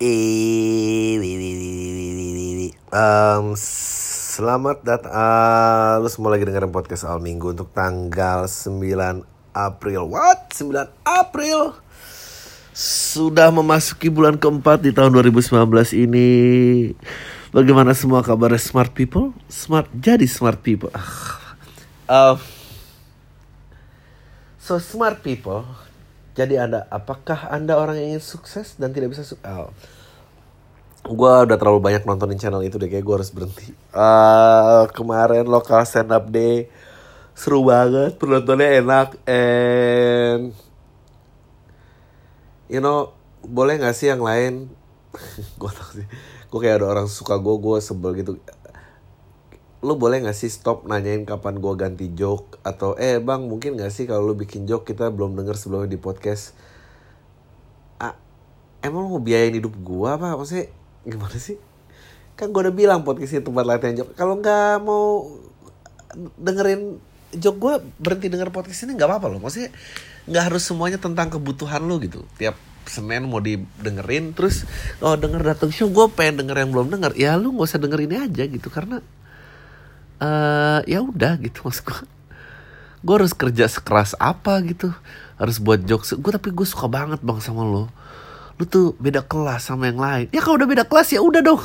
Um, selamat datang uh, Lu semua lagi dengerin podcast Al Minggu Untuk tanggal 9 April. What? 9 April? Sudah memasuki bulan keempat di tahun 2019 ini. Bagaimana semua kabar smart people? Smart, jadi smart people. Uh, So smart people Jadi anda, apakah anda orang yang ingin sukses dan tidak bisa sukses? Oh. Gue udah terlalu banyak nontonin channel itu deh kayak gue harus berhenti. Uh, kemarin lokal stand up day seru banget penontonnya enak and you know boleh nggak sih yang lain? Gue tau sih. Gue kayak ada orang suka gue gue sebel gitu lu boleh gak sih stop nanyain kapan gue ganti joke? Atau eh bang mungkin gak sih kalau lu bikin joke kita belum denger sebelumnya di podcast? Ah, emang lu mau biayain hidup gue apa? Maksudnya gimana sih? Kan gue udah bilang podcast itu tempat latihan joke. Kalau nggak mau dengerin joke gue berhenti denger podcast ini nggak apa-apa loh. Maksudnya nggak harus semuanya tentang kebutuhan lo gitu. Tiap Senin mau didengerin terus oh denger datang show gue pengen denger yang belum denger. Ya lu nggak usah denger ini aja gitu karena uh, ya udah gitu mas gue gue harus kerja sekeras apa gitu. Harus buat jokes. Gue tapi gue suka banget bang sama lo. Lu tuh beda kelas sama yang lain. Ya kalau udah beda kelas ya udah dong.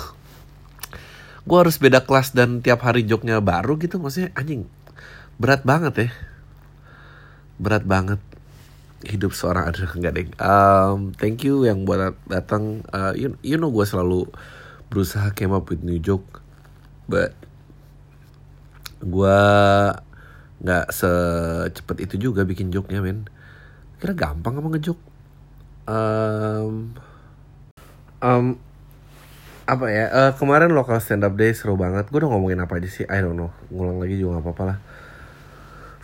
Gue harus beda kelas dan tiap hari joknya baru gitu maksudnya anjing berat banget ya. Berat banget hidup seorang. Ada nggak deh. Um, thank you yang buat datang. Uh, you, you know gue selalu berusaha came up with new joke but gue nggak secepat itu juga bikin joke-nya men kira gampang apa ngejok? Um, um, apa ya? Uh, kemarin lokal stand up day seru banget. Gue udah ngomongin apa aja sih? I don't know. Ngulang lagi juga gak apa-apa lah.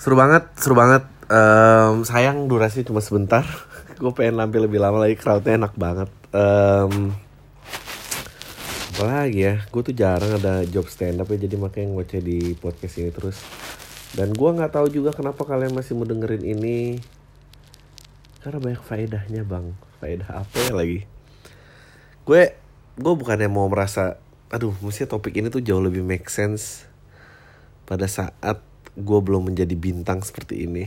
Seru banget seru banget. Um, sayang durasi cuma sebentar. Gue pengen nampil lebih lama lagi. Crowdnya enak banget. Um, apa lagi ya? Gue tuh jarang ada job stand up ya jadi makanya ngoceh di podcast ini terus. Dan gue nggak tahu juga kenapa kalian masih mau dengerin ini. Karena banyak faedahnya bang. Faedah apa ya lagi? Gue gue bukannya mau merasa aduh mesti topik ini tuh jauh lebih make sense pada saat gue belum menjadi bintang seperti ini.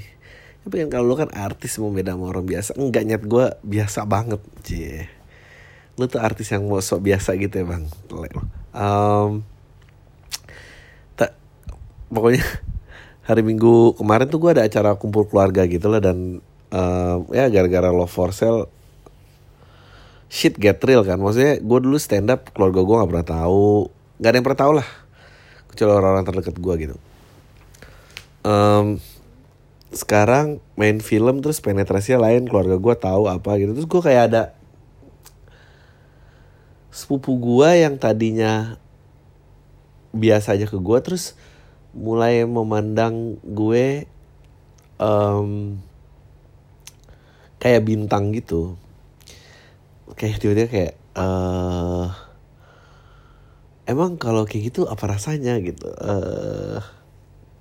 Tapi yang kalau lo kan artis mau beda sama orang biasa enggak nyet gue biasa banget cie lu tuh artis yang mau sok biasa gitu ya bang. Um, tak pokoknya hari minggu kemarin tuh gue ada acara kumpul keluarga gitu lah dan um, ya gara-gara love for sale shit get real kan. Maksudnya gue dulu stand up keluarga gue nggak pernah tahu. Nggak ada yang pernah tahu lah kecuali orang-orang terdekat gue gitu. Um, sekarang main film terus penetrasinya lain keluarga gue tahu apa gitu. Terus gue kayak ada sepupu gue yang tadinya biasa aja ke gue terus mulai memandang gue um, kayak bintang gitu. Kayak tiba-tiba kayak uh, emang kalau kayak gitu apa rasanya? gitu. Uh,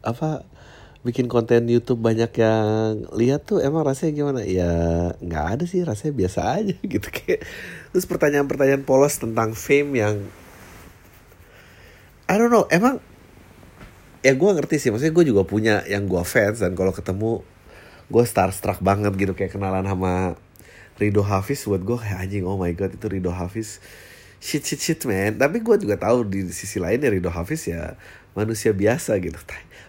apa bikin konten YouTube banyak yang lihat tuh emang rasanya gimana? Ya nggak ada sih rasanya biasa aja gitu kayak. Terus pertanyaan-pertanyaan polos tentang fame yang I don't know emang ya gue ngerti sih maksudnya gue juga punya yang gue fans dan kalau ketemu gue starstruck banget gitu kayak kenalan sama Rido Hafiz buat gue kayak anjing oh my god itu Rido Hafiz. Shit shit shit man. Tapi gue juga tahu di sisi lain ya Rido Hafiz ya manusia biasa gitu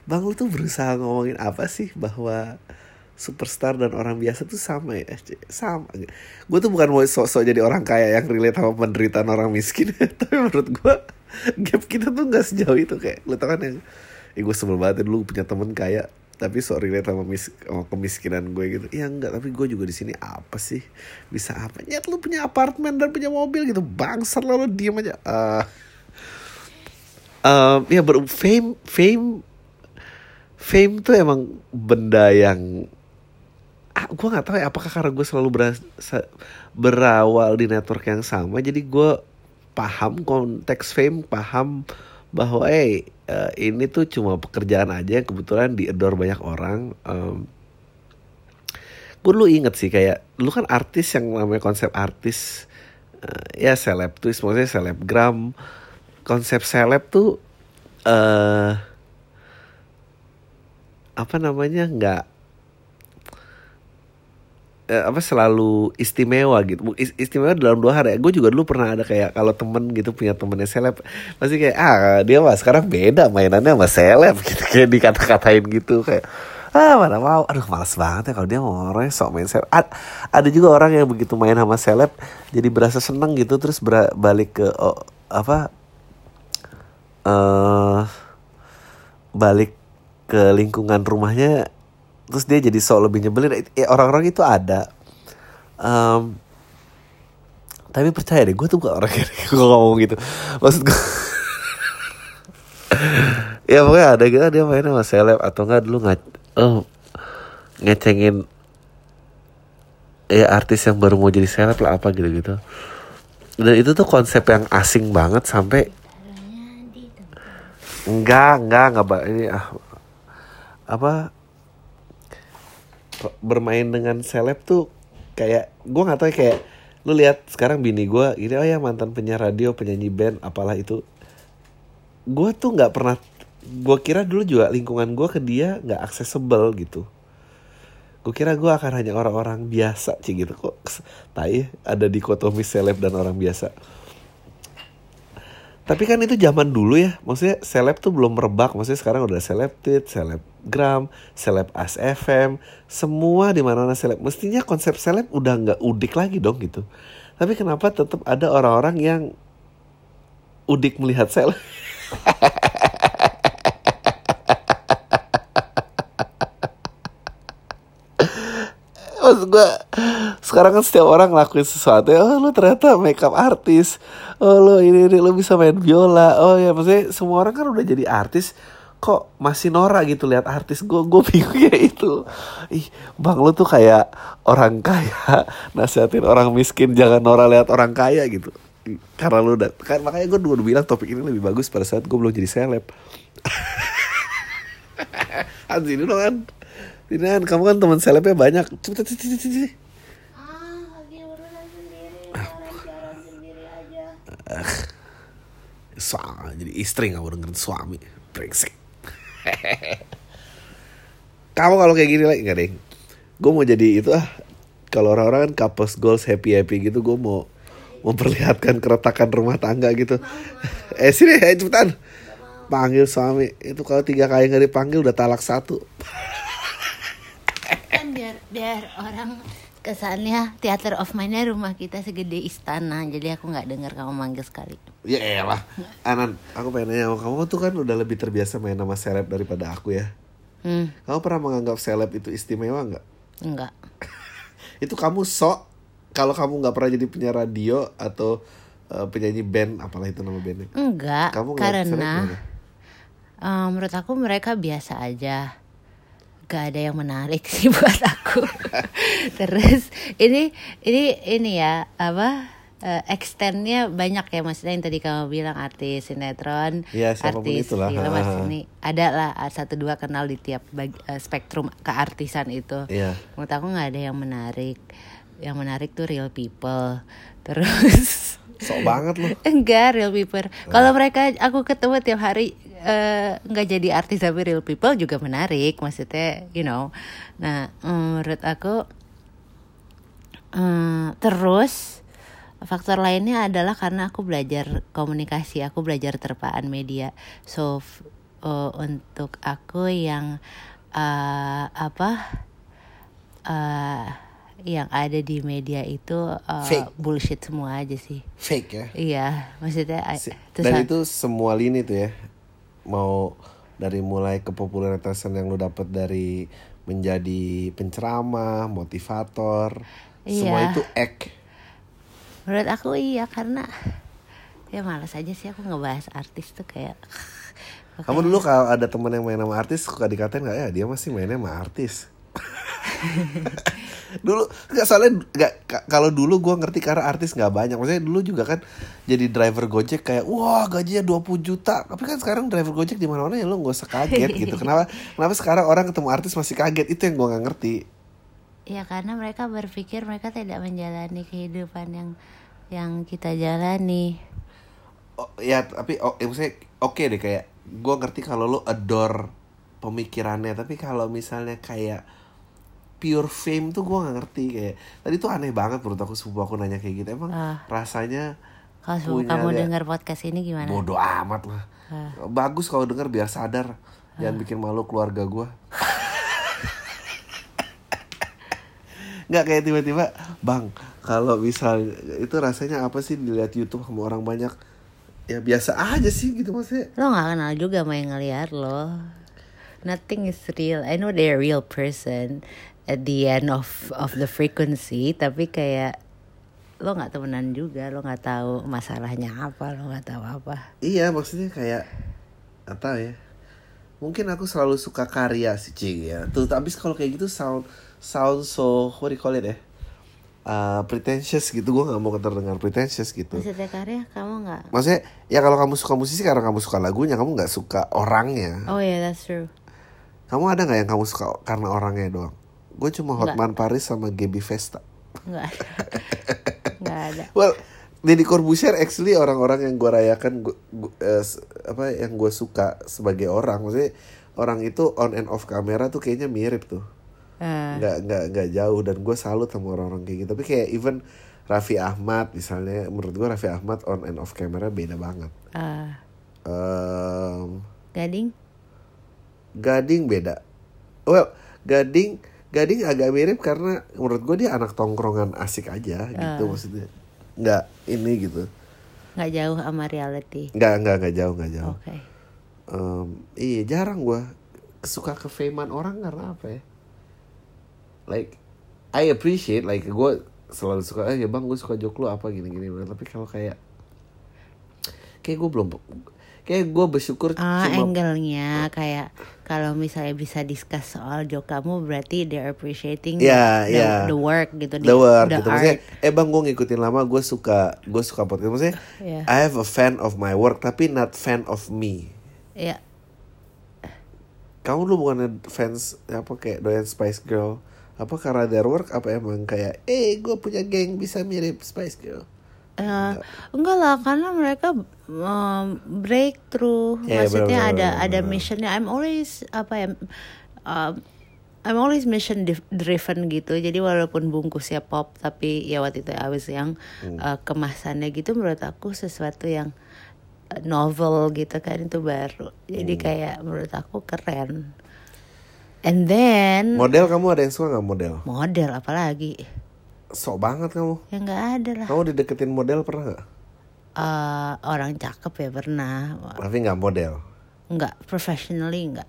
bang lu tuh berusaha ngomongin apa sih bahwa superstar dan orang biasa tuh sama ya sama. Gue tuh bukan mau sok-sok jadi orang kaya yang relate sama penderitaan orang miskin tapi menurut gue gap kita tuh nggak sejauh itu kayak lu tau kan yang ya gue sebel banget dulu punya temen kaya tapi so relate sama, mis sama kemiskinan gue gitu. Ya enggak tapi gue juga di sini apa sih? Bisa apa? Nyet lu punya apartemen dan punya mobil gitu. Bangsat lo lo diem aja. Uh, um, ya ber fame fame fame tuh emang benda yang ah, gue nggak tahu ya apakah karena gue selalu berasa, berawal di network yang sama jadi gue paham konteks fame paham bahwa eh uh, ini tuh cuma pekerjaan aja yang kebetulan diedor banyak orang um, gue lu inget sih kayak lu kan artis yang namanya konsep artis uh, ya seleb tuh maksudnya selebgram konsep seleb tuh eh apa namanya nggak eh, apa selalu istimewa gitu. Istimewa dalam dua ya gue juga dulu pernah ada kayak kalau temen gitu punya temennya seleb pasti kayak ah dia mah sekarang beda mainannya sama seleb gitu kayak dikata-katain gitu kayak ah mana mau. Aduh malas banget ya kalau dia mau orangnya sok main seleb. A- ada juga orang yang begitu main sama seleb jadi berasa seneng gitu terus balik ke oh, apa eh balik ke lingkungan rumahnya terus dia jadi sok lebih nyebelin. Eh, orang-orang itu ada. Em, tapi percaya deh gue tuh bukan orang yang gue ngomong gitu. Maksud gue ya pokoknya ada gitu dia main sama seleb atau enggak dulu nggak oh, ngecengin ya artis yang baru mau jadi seleb lah apa gitu gitu dan itu tuh konsep yang asing banget sampai enggak enggak enggak ini ah, apa bermain dengan seleb tuh kayak gue nggak tahu ya, kayak lu lihat sekarang bini gue ini oh ya mantan penyiar radio penyanyi band apalah itu. Gue tuh nggak pernah gue kira dulu juga lingkungan gue ke dia nggak accessible gitu. Gue kira gue akan hanya orang-orang biasa sih gitu. Kok tai ada dikotomi seleb dan orang biasa. Tapi kan itu zaman dulu ya maksudnya seleb tuh belum merebak maksudnya sekarang udah selebtit selebgram seleb as fm semua di mana mana seleb mestinya konsep seleb udah nggak udik lagi dong gitu. Tapi kenapa tetap ada orang-orang yang udik melihat seleb Maksud gue Sekarang kan setiap orang ngelakuin sesuatu ya, Oh lu ternyata makeup artis Oh lu ini, ini lu bisa main biola Oh ya maksudnya semua orang kan udah jadi artis Kok masih norak gitu lihat artis Gue gue bingung ya itu Ih bang lu tuh kayak orang kaya Nasihatin orang miskin Jangan norak lihat orang kaya gitu Karena lu udah kan, Makanya gue dulu bilang topik ini lebih bagus Pada saat gue belum jadi seleb Anjir dulu kan ini kan kamu kan teman selebnya banyak. Cepet cepet cepet cepet. Ah, aja. Suami jadi istri nggak mau dengerin suami. Brengsek. kamu kalau kayak gini lagi nggak deh? Gue mau jadi itu ah. Kalau orang-orang kan couples goals happy happy gitu, gue mau memperlihatkan keretakan rumah tangga gitu. eh sini, eh, cepetan. Panggil suami. Itu kalau tiga kali nggak dipanggil udah talak satu. Kan biar biar orang kesannya theater of mind-nya rumah kita segede istana. Jadi aku nggak dengar kamu manggil sekali. Ya elah Anan Aku pengen nanya sama kamu tuh kan udah lebih terbiasa main nama seleb daripada aku ya Hmm, Kamu pernah menganggap seleb itu istimewa nggak? enggak. itu kamu sok Kalau kamu nggak pernah jadi penyiar radio Atau eh, penyanyi band Apalah itu nama bandnya Enggak, Kamu karena eh, menurut aku mereka biasa aja. Gak ada yang menarik sih buat aku. Terus ini ini ini ya apa? Eh, extendnya banyak ya maksudnya yang tadi kamu bilang artis sinetron, siapa pun artis itulah. film, artis ini ada lah ah, satu dua kenal di tiap eh, spektrum keartisan itu. Iya Menurut aku nggak ada yang menarik. Yang menarik tuh real people. Terus Sok banget loh Enggak real people. Kalau mereka aku ketemu tiap hari eh, nggak jadi artis tapi real people juga menarik. Maksudnya, you know. Nah, menurut aku eh, terus faktor lainnya adalah karena aku belajar komunikasi, aku belajar terpaan media. So eh, untuk aku yang eh, apa eh, yang ada di media itu eh, Fake. bullshit semua aja sih. Fake ya Iya, maksudnya Si- Dan itu semua lini tuh ya Mau dari mulai kepopuleritasan yang lu dapat dari menjadi penceramah, motivator, semua Iya. itu act. Menurut aku iya karena ya malas aja sih aku ngebahas artis tuh kayak Kamu dulu kalau ada teman yang main sama artis suka dikatain nggak? Ya dia masih mainnya sama artis. dulu nggak soalnya nggak ka- kalau dulu gua ngerti karena artis nggak banyak. Maksudnya dulu juga kan jadi driver gojek kayak wah gajinya 20 juta. Tapi kan sekarang driver gojek di mana mana ya lo nggak usah kaget gitu. Kenapa? Kenapa sekarang orang ketemu artis masih kaget? Itu yang gua nggak ngerti ya karena mereka berpikir mereka tidak menjalani kehidupan yang yang kita jalani. Oh, ya tapi oh, ya, maksudnya oke deh kayak gue ngerti kalau lo adore pemikirannya tapi kalau misalnya kayak pure fame tuh gue nggak ngerti kayak tadi tuh aneh banget menurut aku sepupu aku nanya kayak gitu emang Ah. rasanya Kalau punya kamu dengar podcast ini gimana? bodoh amat lah Ah. bagus kalau denger biar sadar jangan bikin malu keluarga gue nggak kayak tiba-tiba bang kalau misal itu rasanya apa sih dilihat YouTube sama orang banyak ya biasa aja sih gitu maksudnya Lo gak kenal juga sama yang ngeliat lo. Nothing is real. I know they're a real person at the end of of the frequency, tapi kayak lo nggak temenan juga, lo nggak tahu masalahnya apa, lo nggak tahu apa. Iya maksudnya kayak apa ya Mungkin aku selalu suka karya sih Cing ya Tuh tapi kalau kayak gitu sound Sound so What do you call it ya Uh, pretentious gitu gue nggak mau terdengar pretentious gitu Maksudnya karya kamu nggak? maksudnya ya kalau kamu suka musisi karena kamu suka lagunya kamu nggak suka orangnya Oh yeah, that's true. kamu ada nggak yang kamu suka karena orangnya doang gue cuma. Hotman Paris sama Gaby Vesta Nggak ada. nggak ada. well Deddy Corbuzier actually orang-orang yang gue rayakan gua, gua- eh, apa yang gue suka sebagai orang maksudnya orang itu on and off kamera tuh kayaknya mirip tuh Eh, nggak nggak nggak jauh dan gue salut sama orang-orang kayak gitu tapi kayak even Raffi Ahmad misalnya menurut gue Raffi Ahmad on and off kamera beda banget eh, Em, gading? Gading beda. Well, Gading Gading agak mirip karena menurut gue dia anak tongkrongan asik aja gitu maksudnya. Nggak ini gitu. Nggak jauh sama reality. Nggak nggak nggak jauh nggak jauh. Oke. Em, iya jarang gue suka kefeman orang karena apa ya? Like I appreciate like gue selalu suka eh ya bang gue suka jok lu apa gini gini tapi kalau kayak kayak gue belum kayak gue bersyukur Ah, cuma angle-nya kayak kalau misalnya bisa discuss soal joke kamu berarti they're appreciating Iya, the, iya. the work gitu the word the gitu maksudnya art. eh bang gue ngikutin lama gue suka gue suka podcast maksudnya Iya. I have a fan of my work tapi not fan of me Ya, kamu lu bukan fans apa kayak doyan Spice Girl apa karena their work apa emang kayak eh gue punya geng bisa mirip Spice Girl eh, enggak lah karena mereka um, breakthrough. Iya, Maksudnya benar, ada benar, ada missionnya. I'm always apa ya? um, I'm always mission driven gitu. Jadi walaupun bungkusnya pop tapi ya waktu itu I was yang Hmm. uh, kemasannya gitu menurut aku sesuatu yang uh, novel gitu kan itu baru. Jadi Hmm. kayak menurut aku keren. And then model kamu ada yang suka nggak model model apalagi sok banget kamu ya nggak ada lah. kamu dideketin model pernah nggak Eh, orang cakep ya pernah. tapi nggak model Nggak professionally nggak.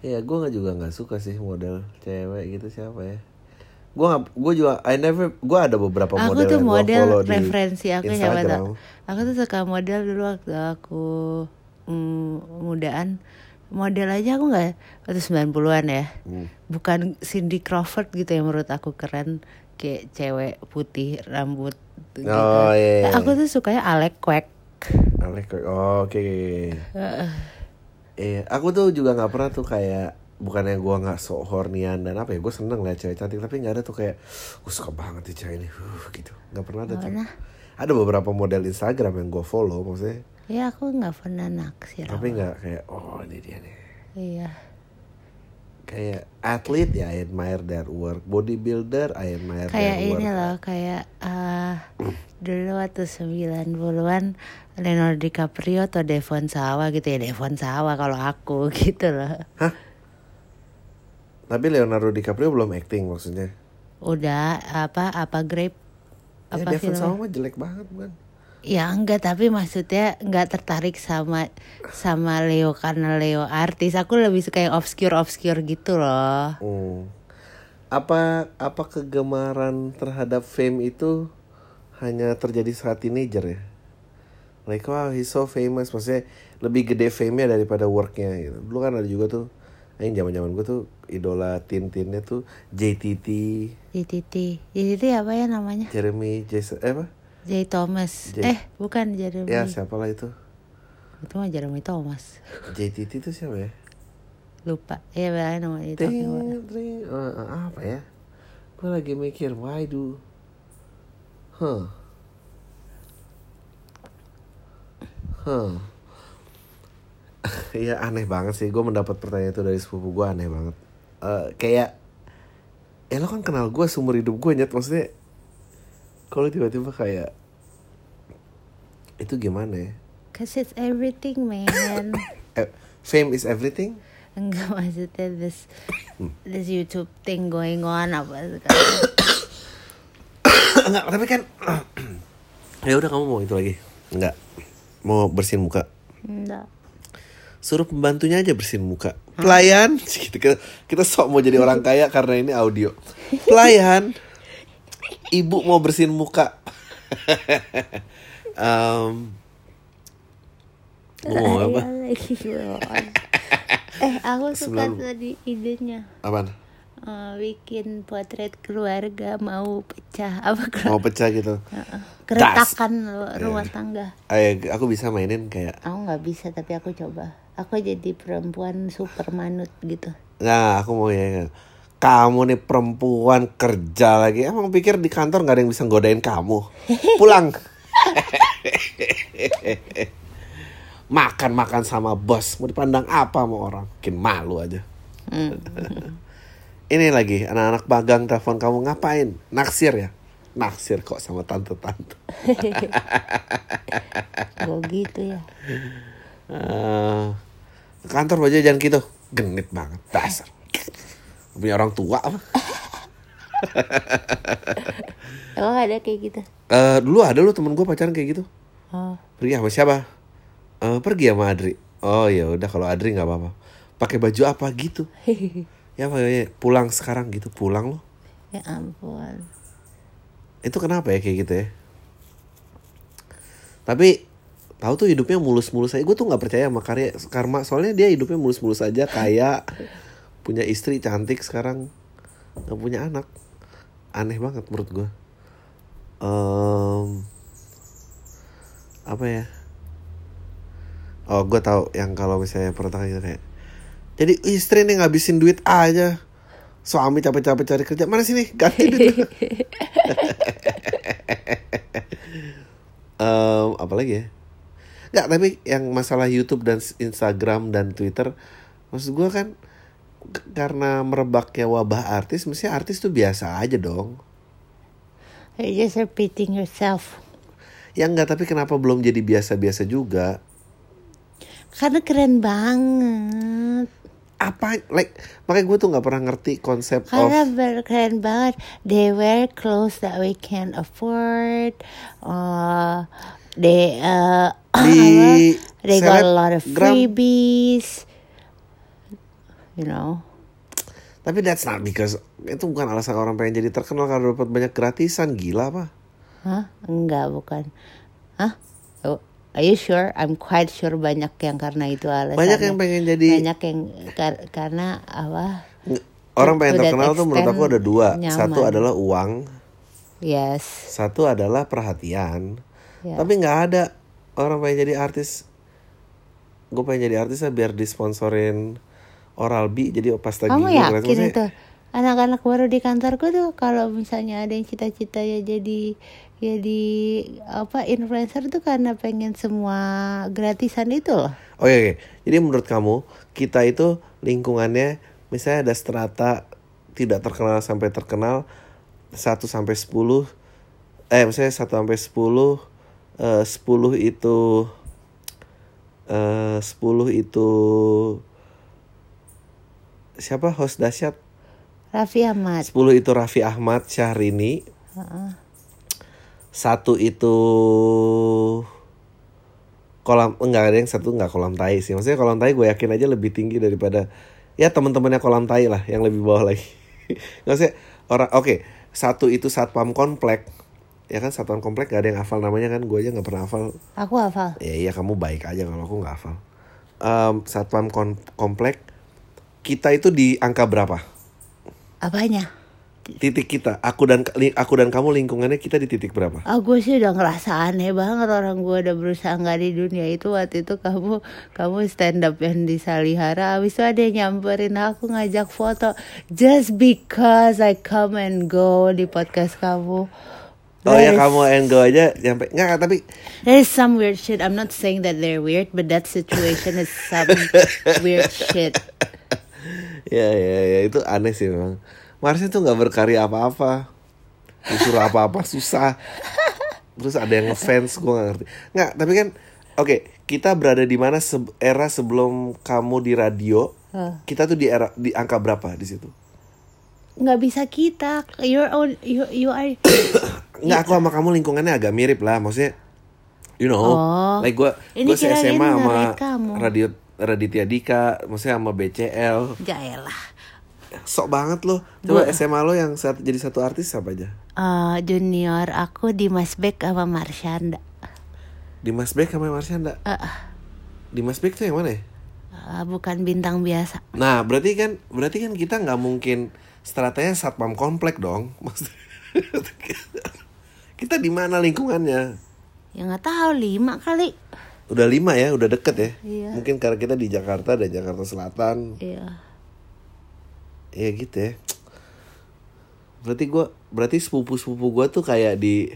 Ya gue nggak juga nggak suka sih model cewek gitu siapa ya. Gue nggak, gue juga I never, gue ada beberapa Aku model tuh yang gua model di referensi aku siapa Instagram. tau? Aku tuh suka model dulu waktu aku mm, mudaan. Model aja aku nggak waktu 90-an ya. Hmm. Bukan Cindy Crawford gitu yang menurut aku keren kayak cewek putih rambut gitu. Oh, iya, iya. Nah, aku tuh sukanya Alec Quack. Alek, oh, oke. Iya, aku tuh juga nggak pernah tuh kayak bukannya gue nggak sok hornian dan apa ya gue seneng liat cewek cantik tapi nggak ada tuh kayak gue suka banget nih cewek ini uh, gitu nggak pernah ada tuh pernah. ada beberapa model Instagram yang gue follow maksudnya Ya aku nggak pernah naksir. tapi nggak kayak oh ini dia nih Iya. kayak atlet ya I admire their work bodybuilder I admire kayak their work ini loh kayak ah dulu waktu 90-an Leonardo DiCaprio atau Devon Sawa gitu ya Devon Sawa kalau aku gitu loh Tapi Leonardo DiCaprio belum acting maksudnya. udah apa apa grape Ya apa Devon filmnya Sawa mah jelek banget bukan? Ya enggak tapi maksudnya enggak tertarik sama sama Leo karena Leo artis aku lebih suka yang obscure obscure gitu loh Hmm. Apa apa kegemaran terhadap fame itu hanya terjadi saat teenager ya? Like wow he's so famous maksudnya lebih gede fame-nya daripada worknya gitu. Dulu kan ada juga tuh yang zaman zaman gue tuh idola tin-tinnya tuh JTT, JTT JTT apa ya namanya Jeremy Jason eh apa? J. Thomas. J- eh bukan Jeremy Ya siapa lah itu? itu mah Jeremy Thomas. JTT itu siapa ya? lupa. Ya yeah, namanya itu eh, apa ya? Gue lagi mikir, why do? Huh. Huh. Iya aneh banget sih. Gue mendapat pertanyaan itu dari sepupu gue aneh banget. Eh, kayak ya lo kan kenal gue seumur hidup gue nyet. Maksudnya kalau tiba-tiba kayak itu gimana ya? Cause it's everything, man. Eh, fame is everything? Enggak maksudnya this this YouTube thing going on apa sekarang. Enggak, tapi kan ya udah kamu mau itu lagi. Enggak. Mau bersihin muka. Enggak. Suruh pembantunya aja bersihin muka. Pelayan, gitu kita, kita sok mau jadi orang kaya karena ini audio. Pelayan, ibu mau bersihin muka. Em, mau ngomong apa? Eh, aku suka tadi idenya. Apaan? Eh, bikin potret keluarga mau pecah apa ker- Mau pecah gitu. Keretakan lu- rumah Iya. tangga. Ayo, aku bisa mainin kayak Aku nggak bisa tapi aku coba. Aku jadi perempuan super manut gitu. Nah, aku mau ya. Kamu nih perempuan kerja lagi. Emang pikir di kantor nggak ada yang bisa godain kamu? Pulang. Makan-makan sama bos. Mau dipandang apa sama orang? Bikin malu aja. Ini lagi anak-anak bagang telepon kamu ngapain? Naksir ya? Naksir kok sama tante-tante. Gue gitu ya. Ke kantor aja jangan gitu. Genit banget. Dasar. Punya orang tua apa? Emang ada kayak gitu? Eh, dulu ada lu temen gue pacaran kayak gitu. Oh, Pergi sama siapa? Eh, pergi sama Adri. Oh ya udah kalau Adri nggak apa-apa. Pakai baju apa gitu? Ya makanya pulang sekarang gitu pulang loh. ya ampun. Itu kenapa ya kayak gitu ya? Tapi tahu tuh hidupnya mulus-mulus aja. Gue tuh nggak percaya sama karya karma. Soalnya dia hidupnya mulus-mulus aja, kaya, punya istri cantik sekarang, nggak punya anak. Aneh banget menurut gue. Em, apa ya? Oh, gue tahu yang kalau misalnya pertanyaan kayak, jadi istri nih ngabisin duit aja. Suami capek-capek cari kerja mana sini ganti duit. Em, apa lagi ya? Nggak, tapi yang masalah YouTube dan Instagram dan Twitter, maksud gue kan karena merebaknya wabah artis, mestinya artis tuh biasa aja dong. You're just repeating yourself. Ya enggak, tapi kenapa belum jadi biasa-biasa juga? Karena keren banget. Apa, like, makanya gue tuh nggak pernah ngerti konsep Karena of keren banget. They wear clothes that we can afford. Uh, they uh, Di they got a lot of freebies. You know. Tapi that's not because itu bukan alasan orang pengen jadi terkenal karena dapat banyak gratisan gila apa? Hah? Enggak, bukan. Hah? Oh, are you sure? I'm quite sure banyak yang karena itu alasannya. Banyak yang pengen jadi- Banyak yang kar- karena apa? Orang pengen terkenal tuh menurut aku ada dua. nyaman. Satu adalah uang, Yes. satu adalah perhatian. Ya. Tapi nggak ada orang pengen jadi artis. Gue pengen jadi artis ya biar disponsorin Oral B jadi pas lagi Kamu gua ngeliat, yakin maksudnya, itu? Anak-anak baru di kantorku tuh kalau misalnya ada yang cita-cita ya jadi jadi apa influencer tuh karena pengen semua gratisan itu loh. Oke, oke. Jadi menurut kamu kita itu lingkungannya misalnya ada strata tidak terkenal sampai terkenal 1 sampai 10 eh misalnya 1 sampai 10 eh 10 itu eh 10 itu siapa host dahsyat? Raffi Ahmad. 10 itu Raffi Ahmad Syahrini. Satu itu kolam enggak ada yang satu enggak kolam tai sih. Maksudnya kolam tai gue yakin aja lebih tinggi daripada ya teman-temannya kolam tai lah yang lebih bawah lagi. Maksudnya orang oke, satu itu satpam komplek. Ya kan satpam komplek gak ada yang hafal namanya kan gue aja nggak pernah hafal. Aku hafal. Ya iya kamu baik aja kalau aku nggak hafal. Em, satpam komplek kita itu di angka berapa? Apanya? titik kita aku dan aku dan kamu lingkungannya kita di titik berapa Ah, gue sih udah ngerasa aneh banget orang gue udah berusaha nggak di dunia itu waktu itu kamu kamu stand up yang di Salihara abis itu ada yang nyamperin aku ngajak foto just because I come and go di podcast kamu Oh ya is- kamu and go aja nyampe nggak tapi There is some weird shit. I'm not saying that they're weird, but that situation is some weird shit. Ya ya ya itu aneh sih memang. Marsha tuh nggak berkarya apa-apa. Disuruh apa-apa susah. Terus ada yang ngefans gue nggak ngerti. Nggak tapi kan oke kita berada di mana se- era sebelum kamu di radio. Kita tuh di era di angka berapa di situ? Nggak bisa kita. Your own, you, you are. Nggak aku sama kamu lingkungannya agak mirip lah maksudnya. You know, Oh. like gue gue SMA sama kamu. radio Raditya Dika, maksudnya sama BCL. Jaelah. Sok banget lo. Coba Gua- SMA lo yang saat jadi satu artis apa aja? Eh, junior aku di Mas Beck sama Marshanda. Dimas Beck sama Marsyanda. Eh, Dimas Beck tuh yang mana ya? eh, bukan bintang biasa. Nah, berarti kan berarti kan kita nggak mungkin stratenya satpam komplek dong. Maksudnya kita di mana lingkungannya? Ya nggak tahu lima kali. Udah lima ya, udah deket ya. Iya. Mungkin karena kita di Jakarta dan Jakarta Selatan. Iya. Ya gitu ya. Berarti gua berarti sepupu-sepupu gua tuh kayak di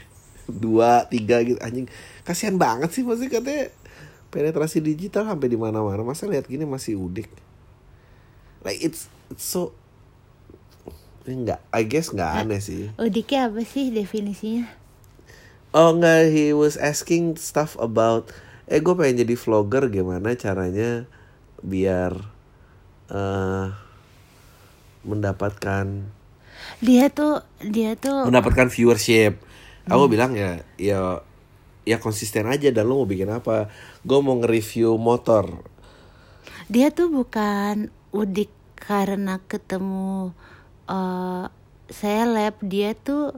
dua tiga gitu anjing kasihan banget sih masih katanya penetrasi digital sampai di mana-mana masa lihat gini masih udik like it's, it's so ini nggak I guess nggak aneh sih Udiknya apa sih definisinya? oh nggak he was asking stuff about eh gue pengen jadi vlogger gimana caranya biar eh mendapatkan Dia tuh dia tuh mendapatkan viewership. Aku bilang ya ya ya konsisten aja dan lo mau bikin apa? Gue mau nge-review motor. dia tuh bukan udik karena ketemu uh, seleb dia tuh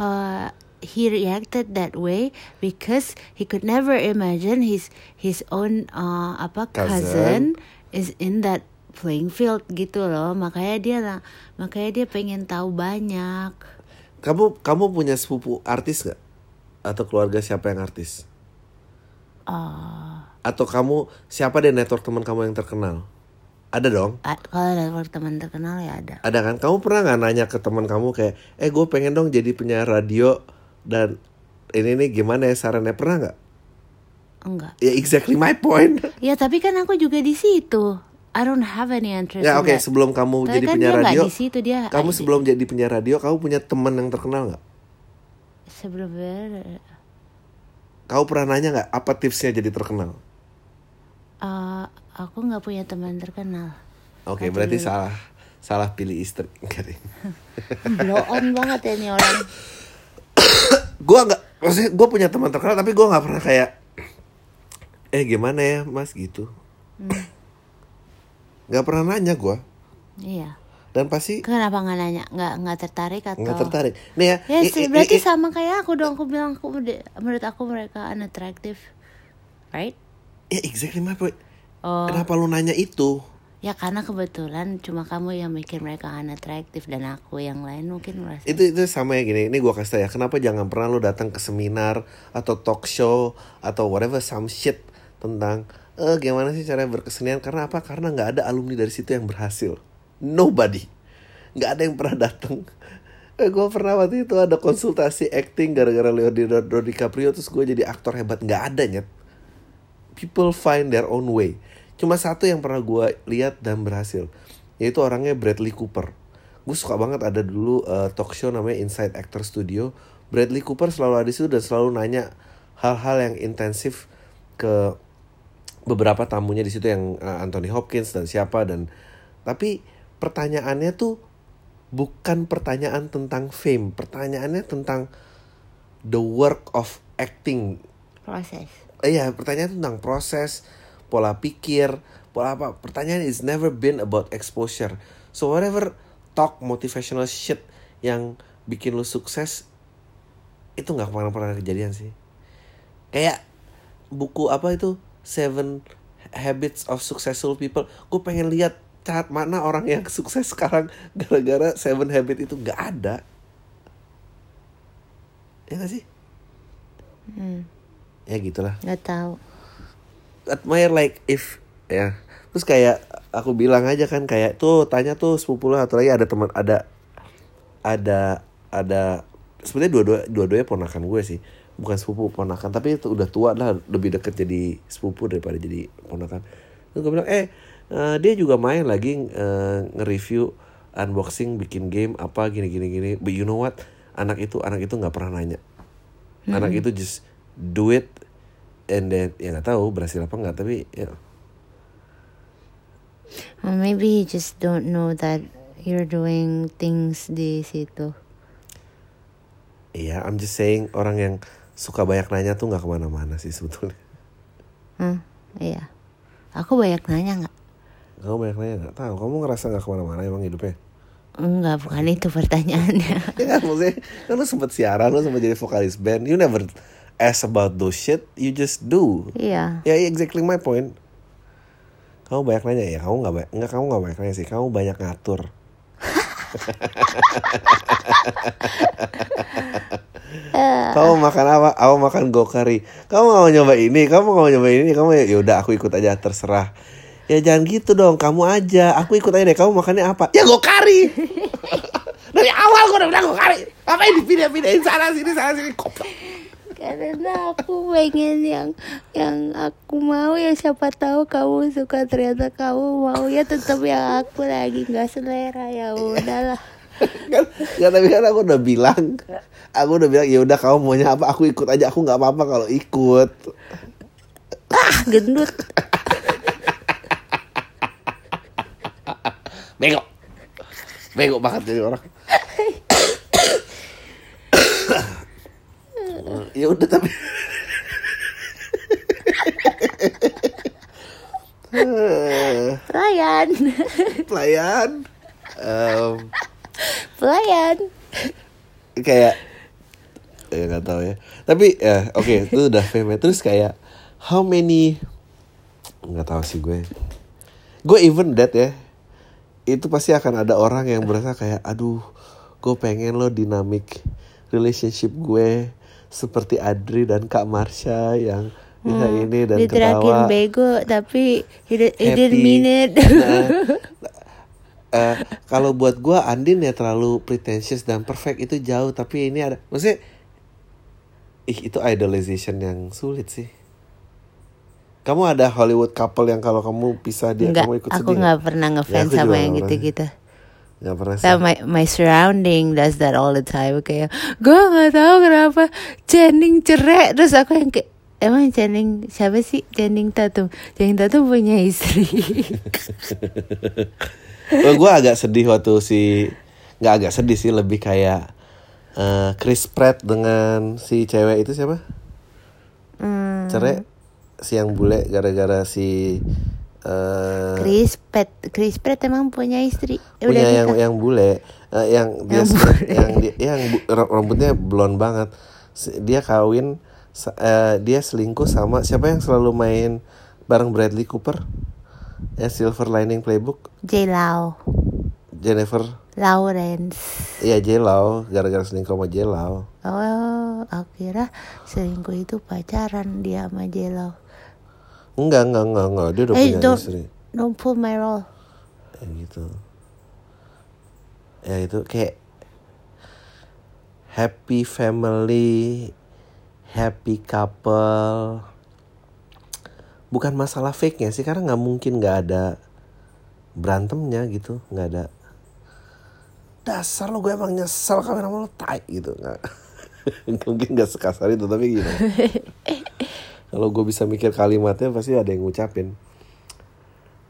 uh, he reacted that way because he could never imagine his his own uh, apa Cousin. cousin is in that playing field gitu loh makanya dia makanya dia pengen tahu banyak Kamu kamu punya sepupu artis gak? Atau keluarga siapa yang artis? uh, Atau kamu siapa deh network teman kamu yang terkenal? Ada dong. a- kalau network teman terkenal ya ada Ada kan? Kamu pernah nggak nanya ke teman kamu kayak, eh gue pengen dong jadi penyiar radio dan ini nih gimana ya sarannya pernah nggak? enggak Ya exactly my point. ya tapi kan aku juga di situ I don't have any interest Ya oke that. sebelum kamu Tapi jadi kan penyiar dia radio, di situ, dia- kamu sebelum jadi penyiar radio, kamu punya teman yang terkenal nggak? sebelumnya Kamu pernah nanya nggak apa tipsnya jadi terkenal? uh, aku nggak punya teman terkenal Oke Nanti berarti dulu. salah salah pilih istri. Blow on banget ya nih orang Gua nggak, maksudnya gue punya teman terkenal tapi gue nggak pernah kayak, eh gimana ya mas gitu. Nggak pernah nanya gue iya dan pasti kenapa nggak nanya nggak nggak tertarik atau nggak tertarik. Nih ya, ya i- sih i- berarti i- sama kayak aku dong aku bilang aku menurut aku mereka unattractive right ya exactly my point. oh Kenapa lu nanya itu? Ya karena kebetulan cuma kamu yang mikir mereka unattractive dan aku yang lain mungkin merasa itu itu sama ya gini ini gua kasih tau ya kenapa jangan pernah lu datang ke seminar atau talk show atau whatever some shit tentang eh gimana sih cara berkesenian? Karena apa? Karena nggak ada alumni dari situ yang berhasil. Nobody. Nggak ada yang pernah datang. Eh gue pernah waktu itu ada konsultasi acting gara-gara Leonardo DiCaprio terus gue jadi aktor hebat. Nggak ada nyet. People find their own way. Cuma satu yang pernah gue lihat dan berhasil, yaitu orangnya Bradley Cooper. Gue suka banget ada dulu uh, talk show namanya Inside Actor Studio. Bradley Cooper selalu ada di situ dan selalu nanya hal-hal yang intensif ke beberapa tamunya di situ yang uh, Anthony Hopkins dan siapa dan tapi pertanyaannya tuh bukan pertanyaan tentang fame, pertanyaannya tentang the work of acting proses Iya, pertanyaan tentang proses, pola pikir, pola apa. Pertanyaan is never been about exposure. So whatever talk motivational shit yang bikin lu sukses itu nggak pernah pernah kejadian sih. Kayak buku apa itu Seven Habits of Successful People. Gue pengen lihat cat mana orang yang sukses sekarang gara-gara Seven Habit itu nggak ada. Ya gak sih? hmm, Ya gitulah. nggak tahu admire like if ya. Terus kayak aku bilang aja kan kayak tuh tanya tuh sepupu lo atau lagi ada teman ada ada ada sebenarnya dua-dua dua-duanya ponakan gue sih. Bukan sepupu ponakan tapi itu udah tua lah lebih deket jadi sepupu daripada jadi ponakan. Terus gue bilang eh eh, dia juga main lagi eh, nge-review unboxing bikin game apa gini gini gini. But you know what? Anak itu anak itu nggak pernah nanya. Anak itu just do it and then ya nggak tahu berhasil apa nggak tapi ya Or maybe you just don't know that you're doing things di situ. Iya, I'm just saying orang yang suka banyak nanya tuh nggak ke mana-mana sih sebetulnya. Hmm, iya. Aku banyak nanya nggak? Kamu banyak nanya nggak tahu. Kamu ngerasa nggak ke mana-mana emang hidupnya? Enggak, bukan itu pertanyaannya. ya kan maksudnya kan lu sempet siaran, lu sempet jadi vokalis band. You never ask about those shit, you just do. iya. Ya exactly my point. Kamu banyak nanya ya, kamu nggak banyak, nggak kamu nggak banyak nanya sih, kamu banyak ngatur. kamu makan apa? Aku makan gokari. Kamu mau nyoba ini? Kamu mau nyoba ini? Kamu ya udah aku ikut aja terserah. Ya jangan gitu dong, kamu aja. Aku ikut aja deh. Kamu makannya apa? Ya gokari. Dari awal gue udah bilang gokari. Ngapain dipindah-pindahin sana sini sana sini? Goblok. Karena aku pengen yang yang aku mau ya siapa tahu kamu suka ternyata kamu mau ya tetap yang aku lagi nggak selera ya udahlah. kan ya tapi kan aku udah bilang aku udah bilang ya udah kamu maunya apa aku ikut aja aku nggak apa-apa kalau ikut Ah gendut. bego bego banget jadi orang ya udah tapi Pelayan. pelayan. Em, Pelayan. kayak ya nggak tahu ya. Tapi ya oke itu udah famous terus kayak how many nggak tahu sih gue. Gue even that ya itu pasti akan ada orang yang berasa kayak aduh gue pengen lo dinamik relationship gue seperti Adri dan Kak Marsha yang bisa ini dan ketawa. bego tapi he, he didn't mean it. Nah, eh, kalau buat gua Andin ya terlalu pretentious dan perfect itu jauh tapi ini ada maksudnya ih itu idolization yang sulit sih. Kamu ada Hollywood couple yang kalau kamu pisah dia Enggak, kamu ikut aku sedih nggak pernah Ya, ngefans aku juga sama yang gitu-gitu. Nggak pernah sih my my surrounding does that all the time. Kayak gue nggak tahu kenapa Channing cerai. Terus aku yang kayak emang Channing siapa sih Channing Tatum? Channing Tatum punya istri. Oh, gue agak sedih waktu si nggak agak sedih sih lebih kayak eh, Chris Pratt dengan si cewek itu siapa? Hmm, cerai si yang bule gara-gara si eh, Chris Pratt Chris Pratt emang punya istri. Eh, punya udah yang nikah. yang bule. Eh, yang dia Yang se- bule. yang dia yang bu- rambutnya blond banget. Dia kawin eh, dia selingkuh sama siapa yang selalu main bareng Bradley Cooper? Ya Silver Lining Playbook. J. Lau. Jennifer. Lawrence. Iya J. Lau. Gara-gara selingkuh sama J. Lau. Oh aku kira selingkuh itu pacaran dia sama J. Lau enggak enggak enggak enggak. Dia udah Eh, punya don't- istri. don't pull my role. Ya gitu. Ya itu kayak happy family happy couple. Bukan masalah fake nya sih karena nggak mungkin nggak ada berantemnya gitu nggak ada. Dasar lo gue emang nyesel kamera lo tai gitu nggak. Mungkin nggak sekasar itu tapi gitu kalau gue bisa mikir kalimatnya pasti ada yang ngucapin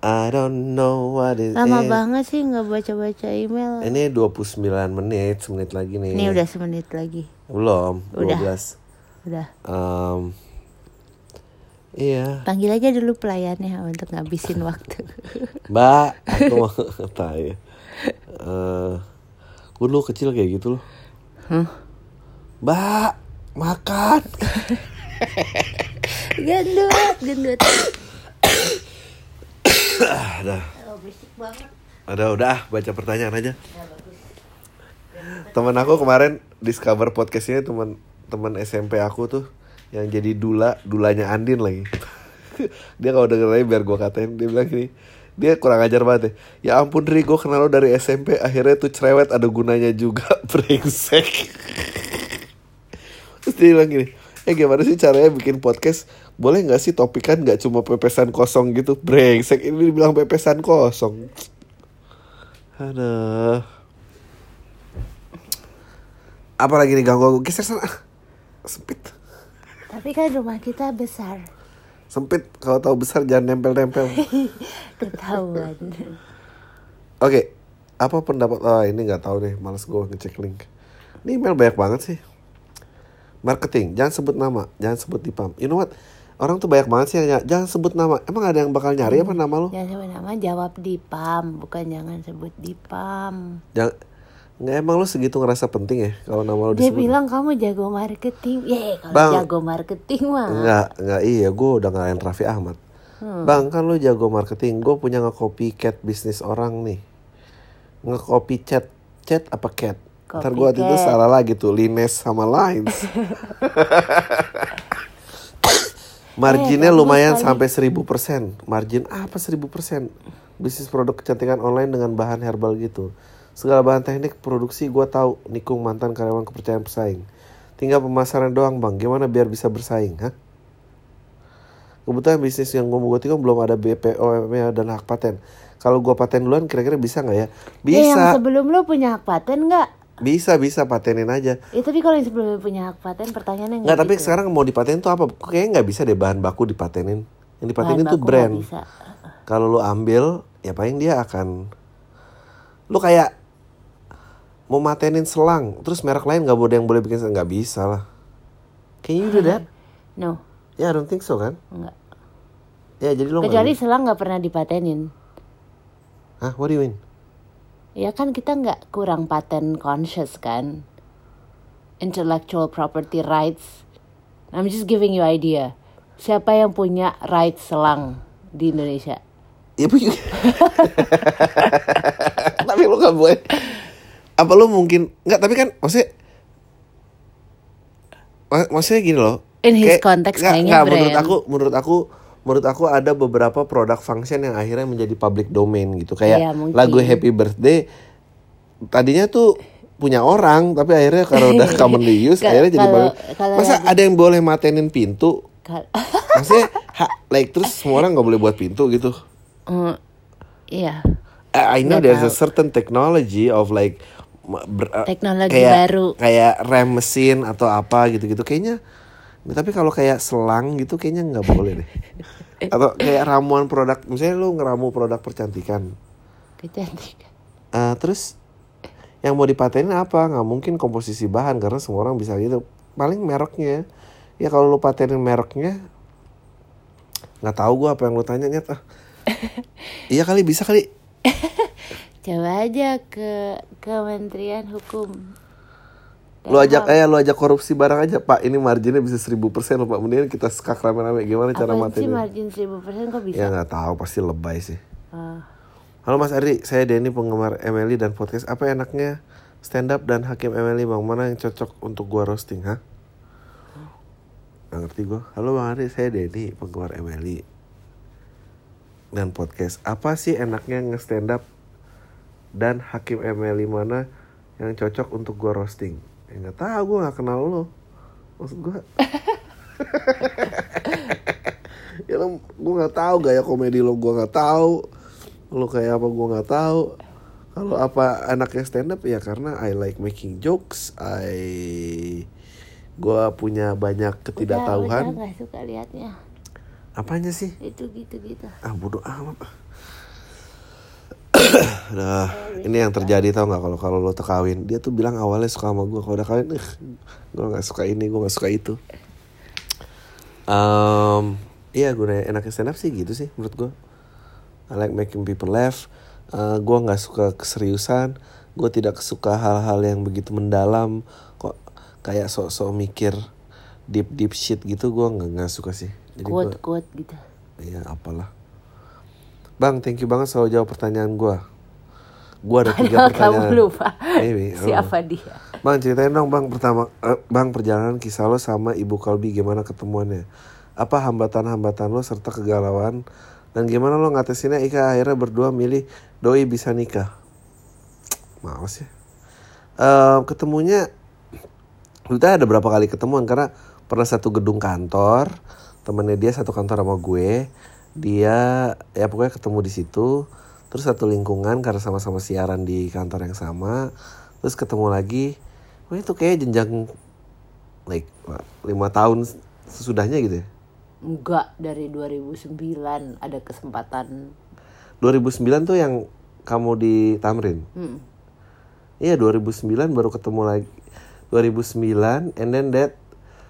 I don't know what it lama is. banget sih nggak baca-baca email Ini 29 menit, semenit lagi nih. ini udah semenit lagi Belum, 12. Udah. udah Em, iya, Panggil aja dulu pelayannya untuk ngabisin waktu. Mbak, aku mau tanya. Eh, gue dulu kecil kayak gitu loh. Hah? Mbak, makan. gendut, gendut. Ada, Oh, ada udah baca pertanyaan aja. Temen aku kemarin discover podcast ini teman teman SMP aku tuh yang jadi dula dulanya Andin lagi. dia kalau denger aja biar gue katain dia bilang gini dia kurang ajar banget ya. Ya ampun Ri gue kenal lo dari SMP akhirnya tuh cerewet ada gunanya juga brengsek. terus dia bilang gini eh gimana sih caranya bikin podcast boleh nggak sih topikan nggak cuma pepesan kosong gitu brengsek ini dibilang pepesan kosong ada apa lagi nih ganggu geser sana sempit Tapi kan rumah kita besar. sempit kalau tahu besar jangan nempel-nempel Ketahuan. Oke, apa pendapat? Ah ini nggak tahu deh, males gue ngecek link. Ini email banyak banget sih. Marketing, jangan sebut nama, jangan sebut di pam. You know what? Orang tuh banyak banget sih yang ny- jangan sebut nama. Emang ada yang bakal nyari apa nama lu? Jangan sebut nama, jawab di PAM, bukan jangan sebut di PAM. Jangan nggak emang lu segitu ngerasa penting ya kalau nama lu Dia disebut? bilang kamu jago marketing. Ye, kalau jago marketing mah. Enggak, enggak iya, gue udah ngalahin Raffi Ahmad. Bang, kan lu jago marketing, gue punya nge-copycat bisnis orang nih. Nge-copy chat, chat apa cat? Ntar gue waktu itu salah lagi tuh, Lines sama Lines. Marginnya Eh, lumayan sampai 1000%. Margin apa 1000%? Bisnis produk kecantikan online dengan bahan herbal gitu. Segala bahan teknik produksi gue tahu. Nikung mantan karyawan kepercayaan pesaing. Tinggal pemasaran doang bang. Gimana biar bisa bersaing? Hah? Kebetulan bisnis yang gue mau tikung belum ada BPOM dan hak paten. Kalau gue paten duluan kira-kira bisa nggak ya? Eh, yang Bisa, sebelum lo punya hak paten nggak? Bisa, bisa patenin aja. Eh, tapi kalau yang sebelumnya punya hak paten, pertanyaannya Nggak, tapi gitu. sekarang mau dipatenin tuh apa? Kayaknya nggak bisa deh bahan baku dipatenin. Yang dipatenin Bahan tuh baku brand. Kalau lu ambil, ya paling dia akan lu kayak mau matenin selang, terus merek lain nggak boleh yang boleh bikin nggak bisa lah. Can you do that? No, Ya, I don't think so kan? enggak. Ya, jadi lu nggak Kecuali selang nggak pernah dipatenin. Hah, what do you mean? Ya kan kita nggak kurang paten conscious kan. Intellectual property rights. I'm just giving you idea. Siapa yang punya rights selang di Indonesia? Ya punya. tapi lu gak boleh. Apa lu mungkin nggak? Tapi kan maksudnya, mak- maksudnya gini loh. In his context nggak- kayaknya nggak, menurut aku, menurut aku, menurut aku ada beberapa produk function yang akhirnya menjadi public domain gitu. Kayak mungkin. lagu Happy Birthday, tadinya tuh punya orang, tapi akhirnya karena udah commonly used, Ka- akhirnya jadi kalau- public. kalau Masa lagu- ada yang boleh matenin pintu? Kal- Maksudnya, ha, like terus semua orang nggak boleh buat pintu gitu. Hmm, Iya. I I know Nggak there's a tahu. certain technology of like ber- uh, Teknologi kayak, baru. kayak rem mesin atau apa gitu-gitu kayaknya tapi kalau kayak selang gitu kayaknya nggak boleh deh. Atau kayak ramuan produk misalnya lu ngeramu produk percantikan. Kecantikan. Eh, terus yang mau dipatenin apa? Nggak mungkin komposisi bahan karena semua orang bisa gitu. Paling mereknya. Ya kalau lu patenin mereknya nggak tahu gua apa yang lu tanya nyet. Ah. iya kali bisa kali. Coba aja ke Kementerian Hukum. Lu ajak eh lu ajak korupsi barang aja. Pak ini marginnya bisa 1000% loh Pak. Mendingan kita skak rame-rame. Gimana cara Apa sih margin 1000% kok bisa? Ya nggak tahu. Pasti lebay sih. Ah. Halo Mas Ari Saya Denny penggemar Emily dan podcast. Apa enaknya? Stand up dan Hakim Emily Bang. Mana yang cocok untuk gua roasting Hah? Gak ngerti gua. Halo Bang Ari Saya Denny penggemar Emily Dan podcast. Apa sih enaknya nge-stand up Dan Hakim Emily mana Yang cocok untuk gua roasting Ya nggak tahu gua nggak kenal lo Maksud gua ya lo gue nggak tahu gaya komedi lo gue nggak tahu. Lo kayak apa gue nggak tahu. Kalau apa anaknya stand up ya karena I like making jokes I gue punya banyak Udah, udah ketidaktahuan nggak suka liatnya. apanya sih? Itu gitu-gitu. ah bodoh amat nah ini yang terjadi tau nggak? Kalau kalau lo tuh kawin dia tuh bilang awalnya suka sama gue kalau udah kawin gue nggak suka ini gue nggak suka itu. Um, iya gue enaknya stand up sih gitu sih menurut gue I like making people laugh. Uh, gue nggak suka keseriusan. Gue tidak suka hal-hal yang begitu mendalam. Kok kayak sok-sok mikir deep deep shit gitu gue nggak nggak suka sih. Jadi gue Quote-quote gitu. Iya apalah Bang thank you banget selalu jawab pertanyaan gue Gue ada tiga Padahal kamu pertanyaan. lupa Maybe, siapa know. dia. Bang ceritain dong bang pertama eh, Bang perjalanan kisah lo sama Ibu Kalbi gimana ketemuannya? Apa hambatan-hambatan lo serta kegalauan? Dan gimana lo ngatasinnya Ika akhirnya berdua milih Doi bisa nikah. Males ya. Eh, Ketemunya kita ada berapa kali ketemuan? Karena pernah satu gedung kantor temennya dia satu kantor sama gue dia ya pokoknya ketemu di situ terus satu lingkungan karena sama-sama siaran di kantor yang sama terus ketemu lagi wah itu kayak jenjang like lima tahun sesudahnya gitu ya Enggak, dari 2009 ada kesempatan. 2009 tuh yang kamu di Tamrin Hmm. iya 2009 baru ketemu lagi 2009 and then that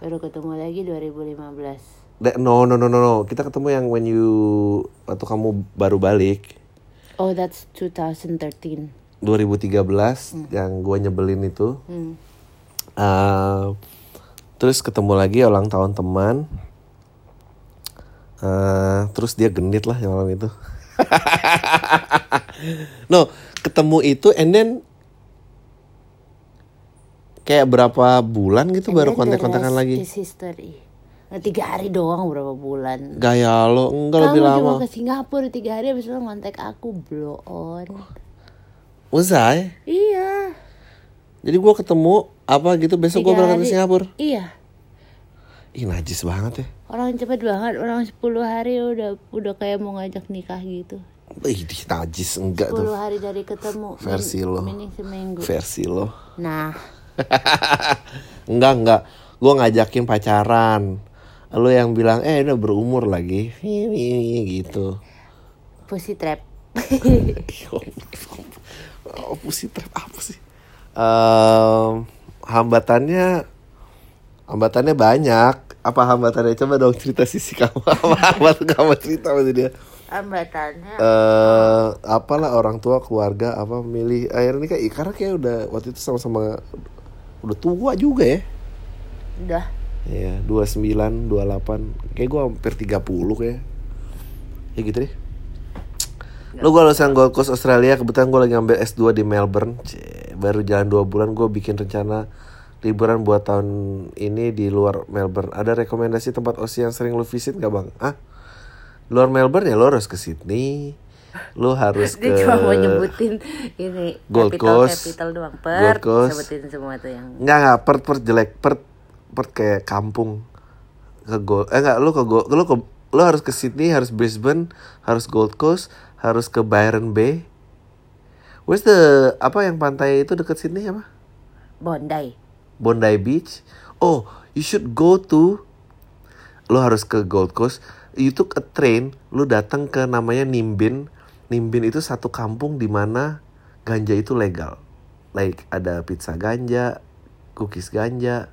Baru ketemu lagi 2015. That, no, no, no, no, no. Kita ketemu yang when you waktu kamu baru balik Oh, that's 2013. 2013 yang gua nyebelin itu. Hmm. Eh, terus ketemu lagi ulang tahun teman. Eh, terus dia genit lah yang malam itu. no, ketemu itu and then kayak berapa bulan gitu And baru kontak-kontakan lagi. is history. Nah, tiga hari doang berapa bulan. Gaya lo enggak Kamu lebih cuma lama. ke Singapura tiga hari habis itu ngontek aku blow on. Usai. Iya. Jadi gua ketemu apa gitu besok gua Tiga berangkat ke. Singapura. Iya. Ih najis banget ya. Orang cepet banget, orang 10 hari udah udah kayak mau ngajak nikah gitu. Ih najis enggak 10 tuh. hari dari ketemu. min- Versi lo. Seminggu. Versi lo. Nah, enggak enggak. Gua ngajakin pacaran. Lo yang bilang eh udah berumur lagi. Gitu. pussy trap. oh, pussy trap apa sih? Em, hambatannya hambatannya banyak. Apa hambatannya? Coba dong cerita sisi kamu. Apa hambatan kamu cerita sama dia? Hambatannya eh apalah orang tua keluarga apa milih akhirnya ini kayak karena kayak udah waktu itu sama-sama udah tua juga ya udah ya 29 28 kayak gua hampir 30 kayak. Ya gitu deh. Lu gue lulusan Gold Coast Australia Kebetulan gue lagi ngambil S2 di Melbourne. Cie, Baru jalan 2 bulan gue bikin rencana Liburan buat tahun ini di luar Melbourne. Ada rekomendasi tempat Aussie yang sering lu visit gak bang? Ah? Luar Melbourne ya lu harus ke Sydney. Lu harus ke dia cuma mau nyebutin ini Gold capital Coast. capital doang. Gold per Coast. sebutin semua tuh yang Enggak enggak Perth Perth jelek. Perth Perth kayak kampung ke Gold eh enggak lu ke Gold lu ke lu harus ke Sydney harus Brisbane harus Gold Coast harus ke Byron Bay. Where's the apa yang pantai itu deket Sydney apa? Bondi. Bondi Beach. Oh you should go to lu harus ke Gold Coast. You took a train lu datang ke namanya Nimbin. Nimbin itu satu kampung di mana ganja itu legal. Like ada pizza ganja cookies ganja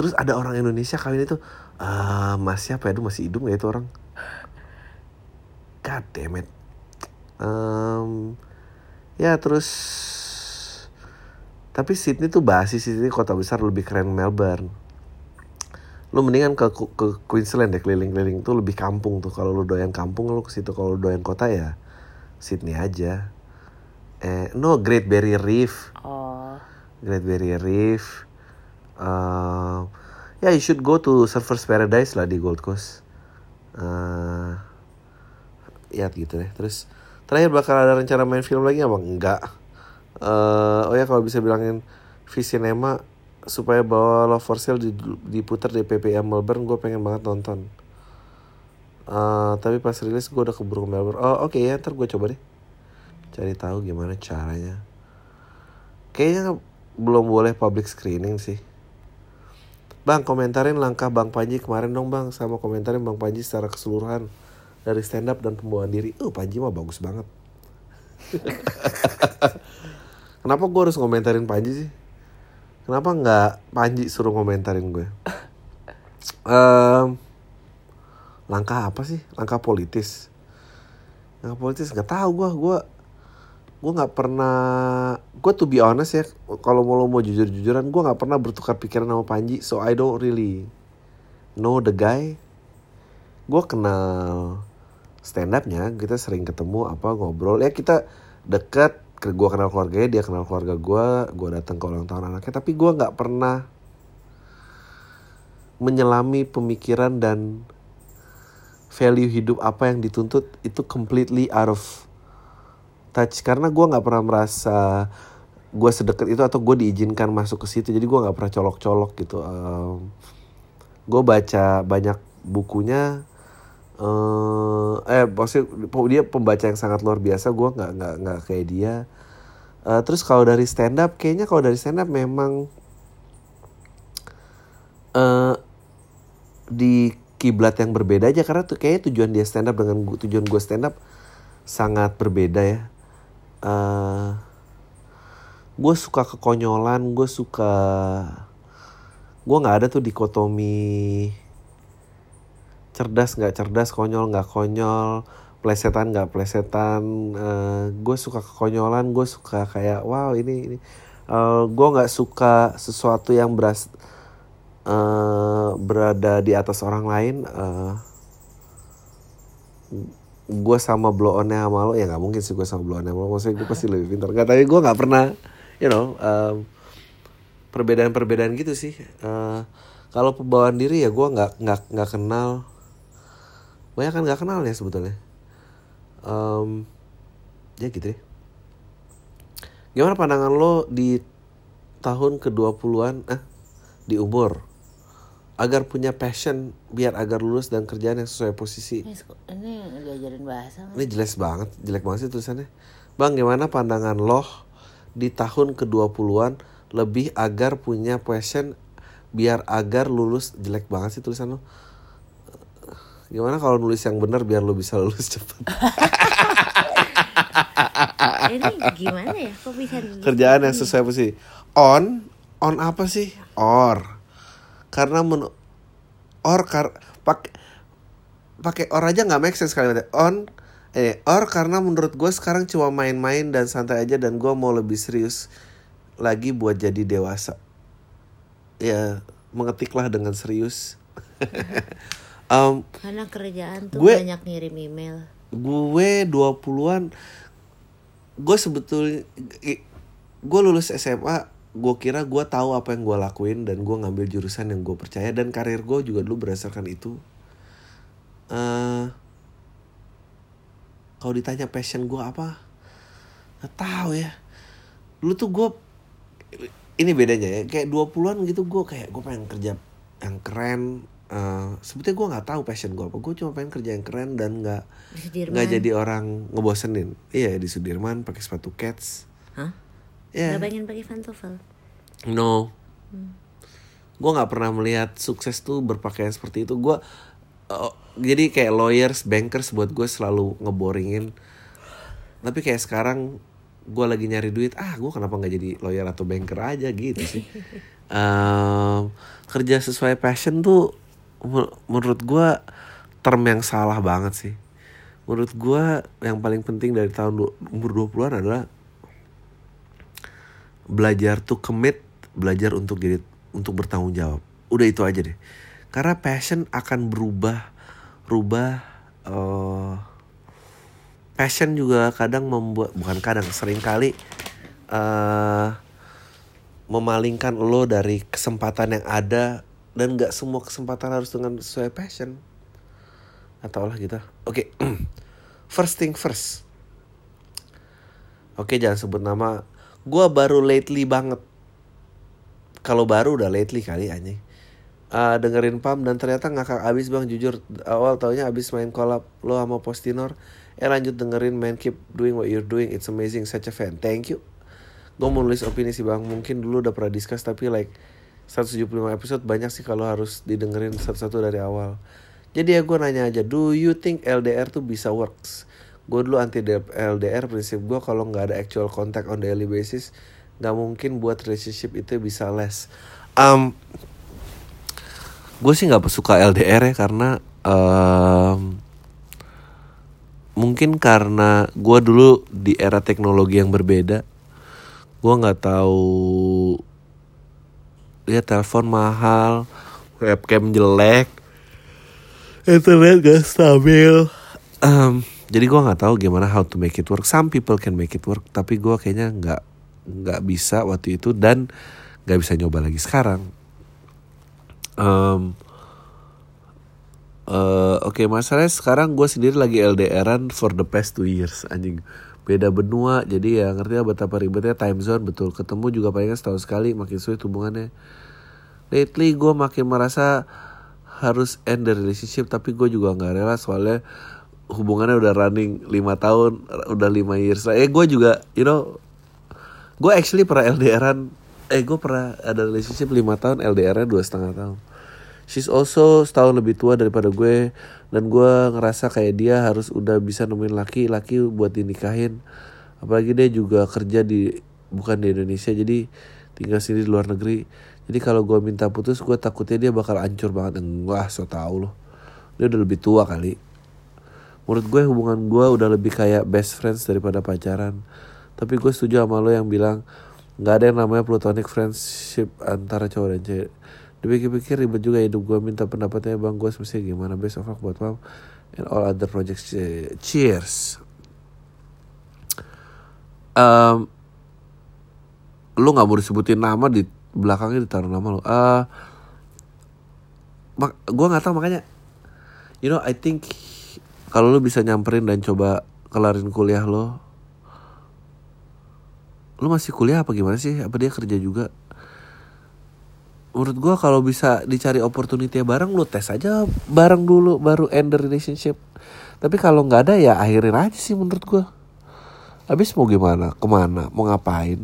terus ada orang Indonesia kawin itu ah mas siapa ya? Aduh, masih hidup gak itu orang? God damn it. Em, ya terus tapi Sydney tuh basi Sydney kota besar lebih keren Melbourne. Lu mendingan ke ke Queensland deh keliling-keliling tuh lebih kampung tuh. Kalau lu doyan kampung lu ke situ. Kalau lu doyan kota ya Sydney aja. Eh no Great Barrier Reef. Oh. Great Barrier Reef uh, ya you should go to Surfers Paradise lah di Gold Coast. Uh, ya gitu deh. Terus terakhir bakal ada rencana main film lagi apa? Enggak. Eh, oh ya kalau bisa bilangin Visinema supaya bawa Love for Sale di- diputar di PPM Melbourne gue pengen banget nonton. Eh, tapi pas rilis gue udah keburu ke Melbourne. Oh oke ya ntar gue coba deh. Cari tahu gimana caranya. Kayaknya belum boleh public screening sih Bang komentarin langkah Bang Panji kemarin dong bang Sama komentarin Bang Panji secara keseluruhan Dari stand up dan pembawaan diri Uh Panji mah bagus banget Kenapa gue harus komentarin Panji sih? Kenapa nggak Panji suruh komentarin gue? Em, langkah apa sih? Langkah politis. Langkah politis nggak tahu gue. Gue gue nggak pernah. Gue to be honest ya. Kalau mau lo mau jujur-jujuran, gue nggak pernah bertukar pikiran sama Panji. So I don't really know the guy. Gue kenal stand upnya. Kita sering ketemu apa ngobrol. Ya kita deket. Gue kenal keluarganya, dia kenal keluarga gue. Gue datang ke ulang tahun anaknya. Tapi gue nggak pernah menyelami pemikiran dan value hidup apa yang dituntut itu completely out of touch. Karena gue nggak pernah merasa gue sedekat itu atau gue diizinkan masuk ke situ. Jadi gue nggak pernah colok-colok gitu. Um, gue baca banyak bukunya. Uh, eh maksudnya dia pembaca yang sangat luar biasa. Gue nggak nggak nggak kayak dia. Uh, terus kalau dari stand up kayaknya kalau dari stand up memang uh, di kiblat yang berbeda aja. Karena tuh kayaknya tujuan dia stand up dengan tujuan gue stand up sangat berbeda ya uh, gue suka kekonyolan gue suka gue nggak ada tuh dikotomi cerdas nggak cerdas konyol nggak konyol plesetan nggak plesetan. Uh, gue suka kekonyolan gue suka kayak wow ini ini. Uh, gue nggak suka sesuatu yang beras uh, berada di atas orang lain. Uh, gue sama blow onnya sama lo ya nggak mungkin sih gue sama blow onnya sama lo. Maksudnya gue pasti lebih pintar. Nggak tapi gue nggak pernah you know um, perbedaan-perbedaan gitu sih. Uh, kalau pembawaan diri ya gue nggak nggak nggak kenal. Banyak kan nggak kenal ya sebetulnya. Um, ya gitu deh. Gimana pandangan lo di tahun ke-20-an ah di umur agar punya passion biar agar lulus dan kerjaan yang sesuai posisi. Ini diajarin bahasa. Ini jelas banget, jelek banget sih tulisannya. Bang, gimana pandangan lo di tahun ke-20-an lebih agar punya passion biar agar lulus jelek banget sih tulisan lo. Gimana kalau nulis yang benar biar lo bisa lulus cepat? Ini gimana ya? Kok bisa Kerjaan yang sesuai posisi. On, on apa sih? Or karena men or kar pakai pakai or aja nggak make sense kalimatnya. On eh or karena menurut gue sekarang cuma main-main dan santai aja dan gue mau lebih serius lagi buat jadi dewasa. Ya mengetiklah dengan serius. Um, karena kerjaan tuh gue, banyak ngirim email. gue 20-an gue sebetulnya gue lulus SMA gue kira gue tahu apa yang gue lakuin dan gue ngambil jurusan yang gue percaya dan karir gue juga dulu berdasarkan itu. Uh, kalau ditanya passion gue apa? Nggak tahu ya. Dulu tuh gue ini bedanya ya kayak 20-an gitu gue kayak gue pengen kerja yang keren. Uh, sebetulnya gue nggak tahu passion gue apa. Gue cuma pengen kerja yang keren dan nggak nggak jadi orang ngebosenin. Iya di Sudirman pakai sepatu cats. Hah? Yeah. Gak pengen pakai pantofel? No. Hmm. Gue nggak pernah melihat sukses tuh berpakaian seperti itu. Gue uh, jadi kayak lawyers, bankers buat gue selalu ngeboringin. Tapi kayak sekarang gue lagi nyari duit. Ah, gue kenapa nggak jadi lawyer atau banker aja gitu sih. um, kerja sesuai passion tuh menurut gue term yang salah banget sih. Menurut gue yang paling penting dari tahun umur 20-an adalah belajar tuh commit belajar untuk jadi untuk bertanggung jawab. Udah itu aja deh. Karena passion akan berubah rubah uh, passion juga kadang membuat bukan kadang sering kali uh, memalingkan lo dari kesempatan yang ada dan nggak semua kesempatan harus dengan sesuai passion. Atau lah gitu. Oke okay. first thing first. Oke jangan sebut nama gue baru lately banget. Kalau baru udah lately kali anjing. Uh, dengerin Pam dan ternyata ngakak abis bang. Jujur awal taunya abis main collab lo sama Postinor. Eh lanjut dengerin man keep doing what you're doing. It's amazing. Such a fan. Thank you. Gue mau nulis opini sih bang. Mungkin dulu udah pernah discuss tapi like 175 episode banyak sih kalau harus didengerin satu-satu dari awal. Jadi ya gue nanya aja. Do you think LDR tuh bisa works gue dulu anti LDR prinsip gue kalau nggak ada actual contact on daily basis nggak mungkin buat relationship itu bisa less um, gue sih nggak suka LDR ya karena um, mungkin karena gue dulu di era teknologi yang berbeda gue nggak tahu ya telepon mahal webcam jelek. Internet gak stabil. Um, jadi gue nggak tahu gimana how to make it work. Some people can make it work tapi gue kayaknya nggak nggak bisa waktu itu dan nggak bisa nyoba lagi sekarang. Um, uh, oke okay, masalahnya sekarang gue sendiri lagi LDRan for the past two years anjing. Beda benua jadi ya ngerti ya betapa ribetnya time zone betul. Ketemu juga paling setahun sekali makin sulit hubungannya. Lately gue makin merasa harus end the relationship tapi gue juga nggak rela soalnya hubungannya udah running lima tahun udah lima years. Eh gue juga you know gue actually pernah LDRan eh gue pernah ada relationship lima tahun LDRnya dua setengah tahun. She's also setahun lebih tua daripada gue dan gue ngerasa kayak dia harus udah bisa nemuin laki-laki buat dinikahin. Apalagi dia juga kerja di bukan di Indonesia jadi tinggal sini di luar negeri. Jadi kalau gue minta putus gue takutnya dia bakal hancur banget. Wah so tau loh. Dia udah lebih tua kali menurut gue hubungan gue udah lebih kayak best friends daripada pacaran. Tapi gue setuju sama lo yang bilang nggak ada yang namanya platonic friendship antara cowok dan cewek. Dipikir-pikir ribet juga hidup gue minta pendapatnya bang gue semestinya gimana? Best of luck buat mam and all other projects. Cheers. Um, lu nggak mau disebutin nama di belakangnya ditaruh nama lo uh, mak gue nggak tahu makanya you know I think kalau lu bisa nyamperin dan coba kelarin kuliah lo lu masih kuliah apa gimana sih? Apa dia kerja juga? Menurut gue kalau bisa dicari opportunity bareng lu tes aja bareng dulu baru end the relationship. Tapi kalau nggak ada ya akhirin aja sih menurut gue habis mau gimana? Ke mana? Mau ngapain?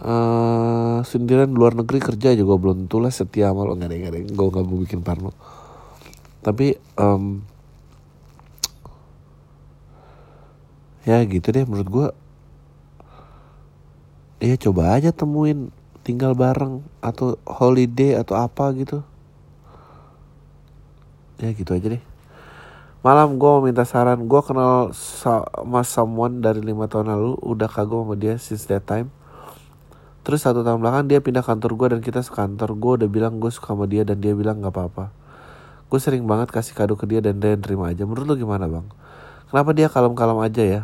Uh, sendirian luar negeri kerja juga belum lah setia sama lo nggak ada nggak ada. Gue nggak mau bikin parno tapi um, ya gitu deh menurut gue ya coba aja temuin tinggal bareng atau holiday atau apa gitu. Ya gitu aja deh. Malam gue mau minta saran. Gue kenal sama someone dari lima tahun lalu. Udah kagum sama dia since that time. Terus satu tahun belakang dia pindah kantor gue dan kita sekantor. Gue udah bilang gue suka sama dia dan dia bilang nggak apa-apa gue sering banget kasih kado ke dia dan dia terima aja. Menurut lo gimana bang? Kenapa dia kalem-kalem aja ya?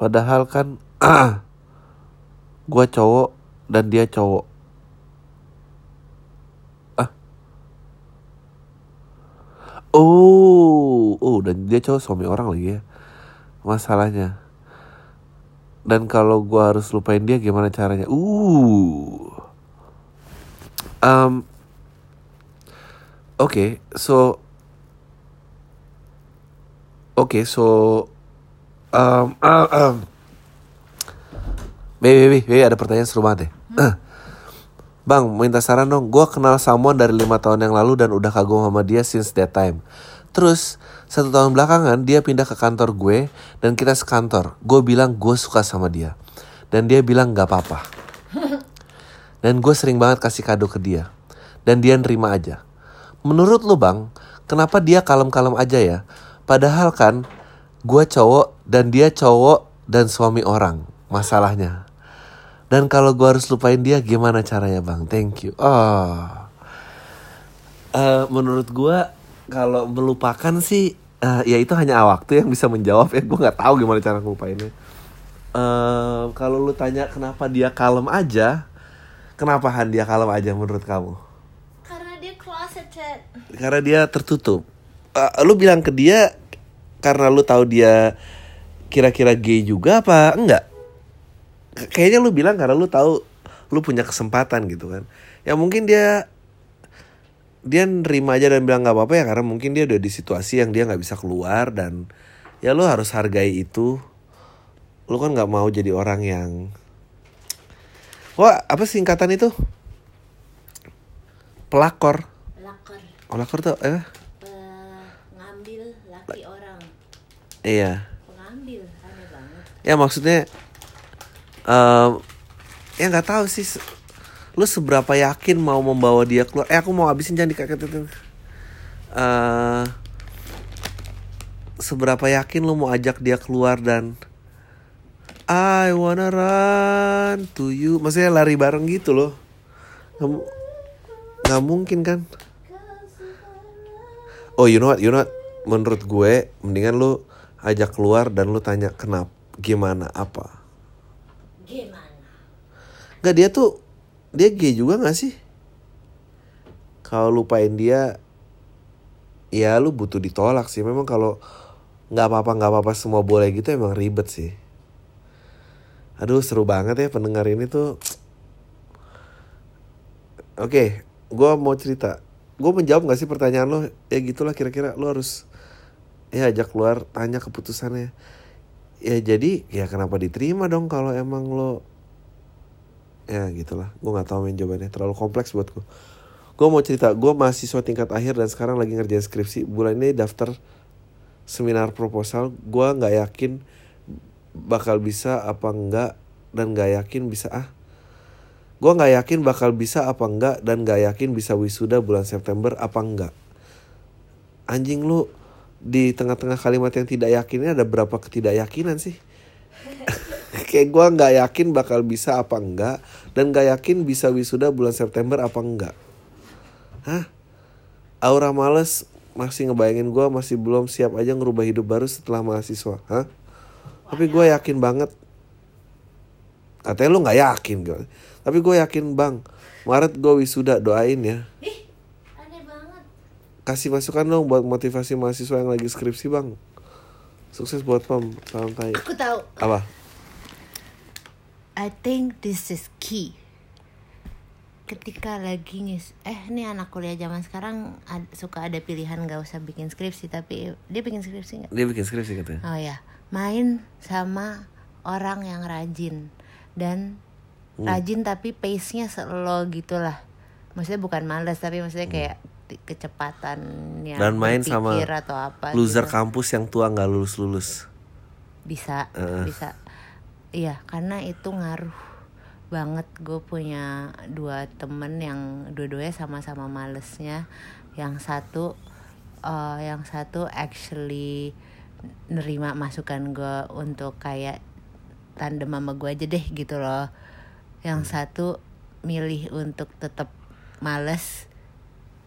Padahal kan gue cowok dan dia cowok. Ah. Oh oh dan dia cowok suami orang lagi ya? Masalahnya. Dan kalau gue harus lupain dia gimana caranya? Uh. Um okay, so oke okay, so um, uh, um, Baby, baby, baby, ada pertanyaan seru banget ya. Hmm. Bang, minta saran dong. Gue kenal someone dari lima tahun yang lalu dan udah kagum sama dia since that time. Terus, satu tahun belakangan dia pindah ke kantor gue dan kita sekantor. Gue bilang gue suka sama dia. Dan dia bilang gak apa-apa. Dan gue sering banget kasih kado ke dia. Dan dia nerima aja. Menurut lu bang, kenapa dia kalem-kalem aja ya? Padahal kan, gue cowok dan dia cowok dan suami orang. Masalahnya. Dan kalau gue harus lupain dia gimana caranya bang? Thank you. Oh. Uh, menurut gue kalau melupakan sih uh, ya itu hanya waktu yang bisa menjawab ya. Gue nggak tahu gimana cara ngelupainnya. Uh, kalau lu tanya kenapa dia kalem aja, kenapa Han dia kalem aja menurut kamu? Karena dia tertutup. Uh, lu bilang ke dia karena lu tahu dia kira-kira gay juga apa enggak? kayaknya lu bilang karena lu tahu lu punya kesempatan gitu kan. Ya mungkin dia dia nerima aja dan bilang nggak apa-apa ya karena mungkin dia udah di situasi yang dia nggak bisa keluar dan ya lu harus hargai itu. Lu kan nggak mau jadi orang yang wah apa singkatan itu? Pelakor pelakor tuh eh? Pengambil laki orang. Iya. Pengambil aneh banget. Ya maksudnya um, ya nggak tahu sih lu seberapa yakin mau membawa dia keluar? Eh aku mau habisin jangan dikagetin. Uh, seberapa yakin lu mau ajak dia keluar dan I wanna run to you. Maksudnya lari bareng gitu loh. Nggak mungkin kan oh you know what? You know what? Menurut gue mendingan lu ajak keluar dan lu tanya kenapa gimana apa? Gak dia tuh dia gay juga gak sih? Kalau lupain dia ya lu butuh ditolak sih. Memang kalau nggak apa-apa nggak apa-apa semua boleh gitu emang ribet sih. Aduh seru banget ya pendengar ini tuh. Oke gue mau cerita gue menjawab nggak sih pertanyaan lo? Ya gitulah kira-kira lo harus ya ajak keluar tanya keputusannya. Ya jadi ya kenapa diterima dong kalau emang lo ya gitulah. Gue nggak tahu main jawabannya. Terlalu kompleks buat gue gue mau cerita gue mahasiswa tingkat akhir dan sekarang lagi ngerjain skripsi. Bulan ini daftar seminar proposal. Gue nggak yakin bakal bisa apa enggak dan nggak yakin bisa ah gue nggak yakin bakal bisa apa enggak dan nggak yakin bisa wisuda bulan September apa enggak. Anjing lu di tengah-tengah kalimat yang tidak yakinnya ada berapa ketidakyakinan sih? Kayak gue nggak yakin bakal bisa apa enggak dan nggak yakin bisa wisuda bulan September apa enggak. Hah? Aura males masih ngebayangin gue masih belum siap aja ngerubah hidup baru setelah mahasiswa hah? Tapi gue yakin banget. Katanya lu nggak yakin gitu tapi gue yakin bang Maret gue wisuda doain ya Ih, aneh banget. kasih masukan dong buat motivasi mahasiswa yang lagi skripsi bang sukses buat pem salam tai Aku tahu. apa I think this is key. Ketika lagi ngis, eh ini anak kuliah zaman sekarang ad- suka ada pilihan gak usah bikin skripsi tapi dia bikin skripsi nggak? dia bikin skripsi katanya Oh ya, main sama orang yang rajin dan Hmm. rajin tapi pace-nya slow gitulah. Maksudnya bukan males tapi maksudnya kayak ti- kecepatannya Hmm. dan main sama atau apa loser gitu. kampus yang tua nggak lulus lulus bisa Heeh. bisa iya karena itu ngaruh banget gue punya dua temen yang dua-duanya sama-sama malesnya yang satu eh, yang satu actually nerima masukan gue untuk kayak tandem sama gue aja deh gitu loh yang satu milih untuk tetap males.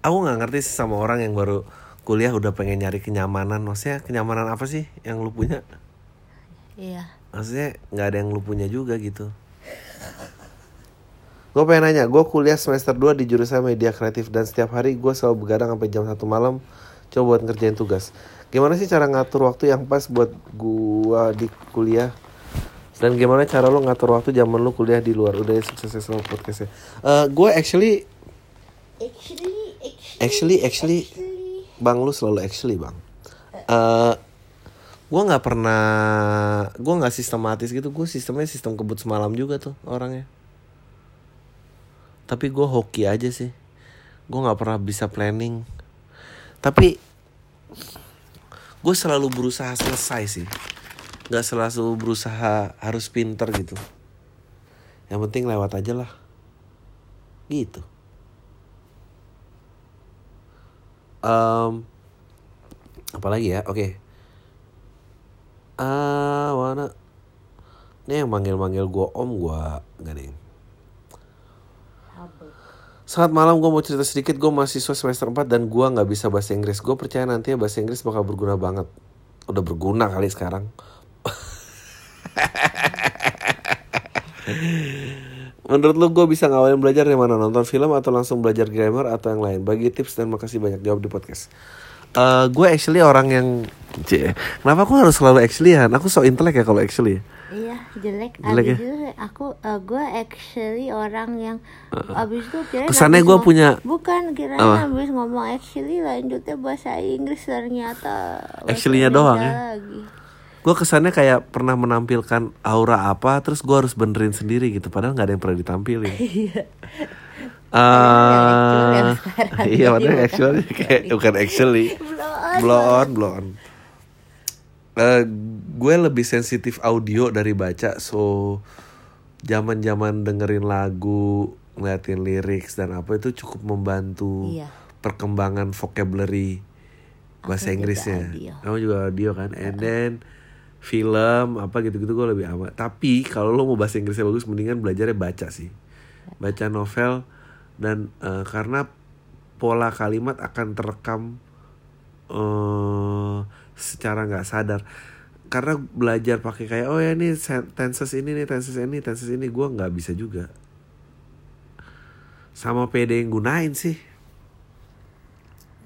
Aku nggak ngerti sih sama orang yang baru kuliah udah pengen nyari kenyamanan. Maksudnya kenyamanan apa sih yang lu punya? Iya. Maksudnya nggak ada yang lu punya juga gitu. Gue pengen nanya gue kuliah semester 2 di jurusan media kreatif dan setiap hari gue selalu begadang sampai jam satu malam. Coba buat ngerjain tugas. Gimana sih cara ngatur waktu yang pas buat gue di kuliah dan gimana cara lo ngatur waktu zaman lu kuliah di luar? Udah ya, sukses selalu podcastnya Eh gue actually actually actually actually bang lu selalu actually bang. Eh gue nggak pernah gue nggak sistematis gitu. Gue sistemnya sistem kebut semalam juga tuh orangnya. Tapi gue hoki aja sih. Gue nggak pernah bisa planning. Tapi gue selalu berusaha selesai sih nggak selalu berusaha harus pinter gitu. Yang penting lewat aja lah. Gitu. Em, apalagi ya? Oke. Ah mana? Ini yang manggil-manggil gue om gue nggak deh saat malam gue mau cerita sedikit. Gue mahasiswa semester 4 dan gue nggak bisa bahasa Inggris. Gue percaya nanti bahasa Inggris bakal berguna banget. Udah berguna kali sekarang Menurut lu gue bisa ngawalin belajar dari mana? Nonton film atau langsung belajar grammar atau yang lain? Bagi tips dan makasih banyak jawab di podcast. Eh gue actually orang yang Cie, Kenapa aku harus selalu actually ya? Aku so intelek ya kalau actually Iya jelek. Jelek abis ya? itu aku uh, gue actually orang yang abis itu kirain Kesannya ngom- punya- bukan kirain Apa? abis ngomong actually lanjutnya bahasa Inggris ternyata Actually-nya doang ya? Lagi. Gue kesannya kayak pernah menampilkan aura apa Terus gue harus benerin sendiri gitu Padahal gak ada yang pernah ditampilin. Iya. Sekarang Iya ini padahal actually kayak Bukan actually. Blow on. blow on Eh, gue lebih sensitif audio dari baca so zaman zaman dengerin lagu ngeliatin lyrics dan apa itu cukup membantu Iya. perkembangan vocabulary bahasa Inggrisnya. kamu juga audio kan? And then film apa gitu-gitu gue lebih amat tapi kalau lo mau bahasa Inggrisnya bagus mendingan belajarnya baca sih. Baca novel dan eh, karena pola kalimat akan terekam eh secara nggak sadar. Karena belajar pakai kayak oh ya ini tenses ini nih tenses ini tenses ini. Gue nggak bisa juga. Sama PD yang gunain sih.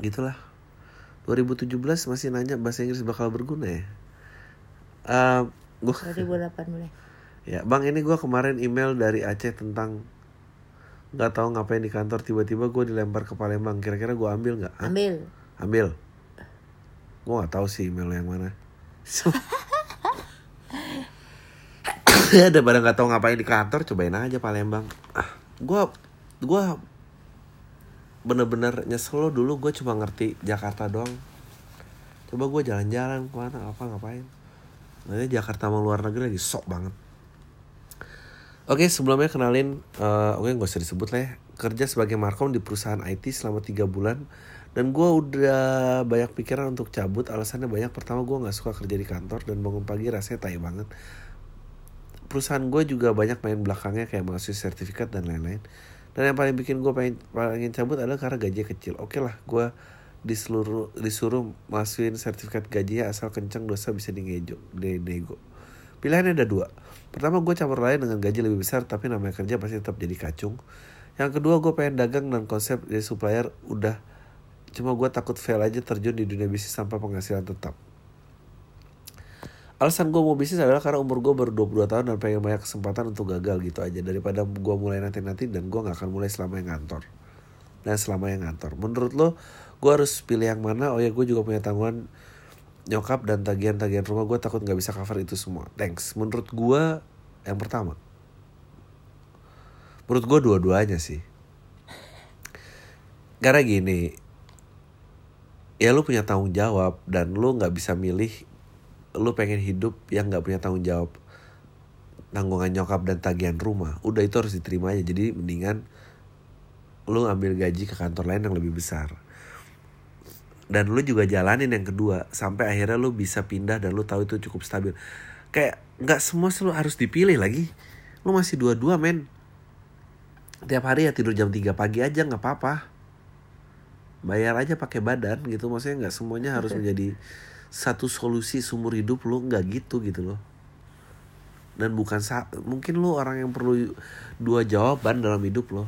Gitulah. 2017 masih nanya bahasa Inggris bakal berguna ya uh, gua 2008 boleh. Ya bang ini gue kemarin email dari Aceh tentang nggak tahu ngapain di kantor tiba-tiba gue dilempar ke Palembang. Kira-kira gue ambil nggak? Ambil. Ambil. Gue nggak tahu sih email yang mana. Ya daripada nggak tahu ngapain di kantor cobain aja Palembang. Ah gue gue bener-bener nyesel lo dulu gue cuma ngerti Jakarta doang. Coba gue jalan-jalan ke mana apa ngapain nanti Jakarta mau luar negeri lagi sok banget. Oke sebelumnya kenalin, uh, oke gak usah disebut lah ya. Kerja sebagai markom di perusahaan IT selama 3 bulan. Dan gue udah banyak pikiran untuk cabut. Alasannya banyak, pertama gue gak suka kerja di kantor Dan bangun pagi rasanya tai banget. Perusahaan gue juga banyak main belakangnya Kayak mengasih sertifikat dan lain-lain. Dan yang paling bikin gue pengen, pengen cabut adalah karena gajinya kecil. Oke lah, gue disuruh, disuruh masukin sertifikat gajinya Asal kenceng dosa bisa di nego Pilihannya ada dua Pertama gue campur lain dengan gaji lebih besar tapi namanya kerja pasti tetap jadi kacung. Yang kedua gue pengen dagang dan konsep jadi supplier udah cuma gue takut fail aja terjun di dunia bisnis tanpa penghasilan tetap. Alasan gue mau bisnis adalah karena umur gue baru 22 tahun dan pengen banyak kesempatan untuk gagal gitu aja daripada gue mulai nanti-nanti dan gue gak akan mulai selama yang ngantor dan selama yang ngantor. Menurut lo gue harus pilih yang mana? Oh ya gue juga punya tanggungan nyokap dan tagihan-tagihan rumah. Gue takut nggak bisa cover itu semua. Thanks. Menurut gue yang pertama. Menurut gue dua-duanya sih. Karena gini ya lu punya tanggung jawab dan lu nggak bisa milih lu pengen hidup yang nggak punya tanggung jawab tanggungan nyokap dan tagihan rumah. Udah itu harus diterima aja. Jadi mendingan lu ngambil gaji ke kantor lain yang lebih besar dan lu juga jalanin yang kedua sampai akhirnya lu bisa pindah dan lu tahu itu cukup stabil. Kayak nggak semua selalu harus dipilih lagi. Lu masih dua-dua men. Tiap hari ya tidur jam 3 pagi aja nggak apa-apa. Bayar aja pakai badan gitu maksudnya nggak semuanya harus menjadi satu solusi sumur hidup lu nggak gitu gitu loh. Dan bukan sa mungkin lu orang yang perlu dua jawaban dalam hidup lo.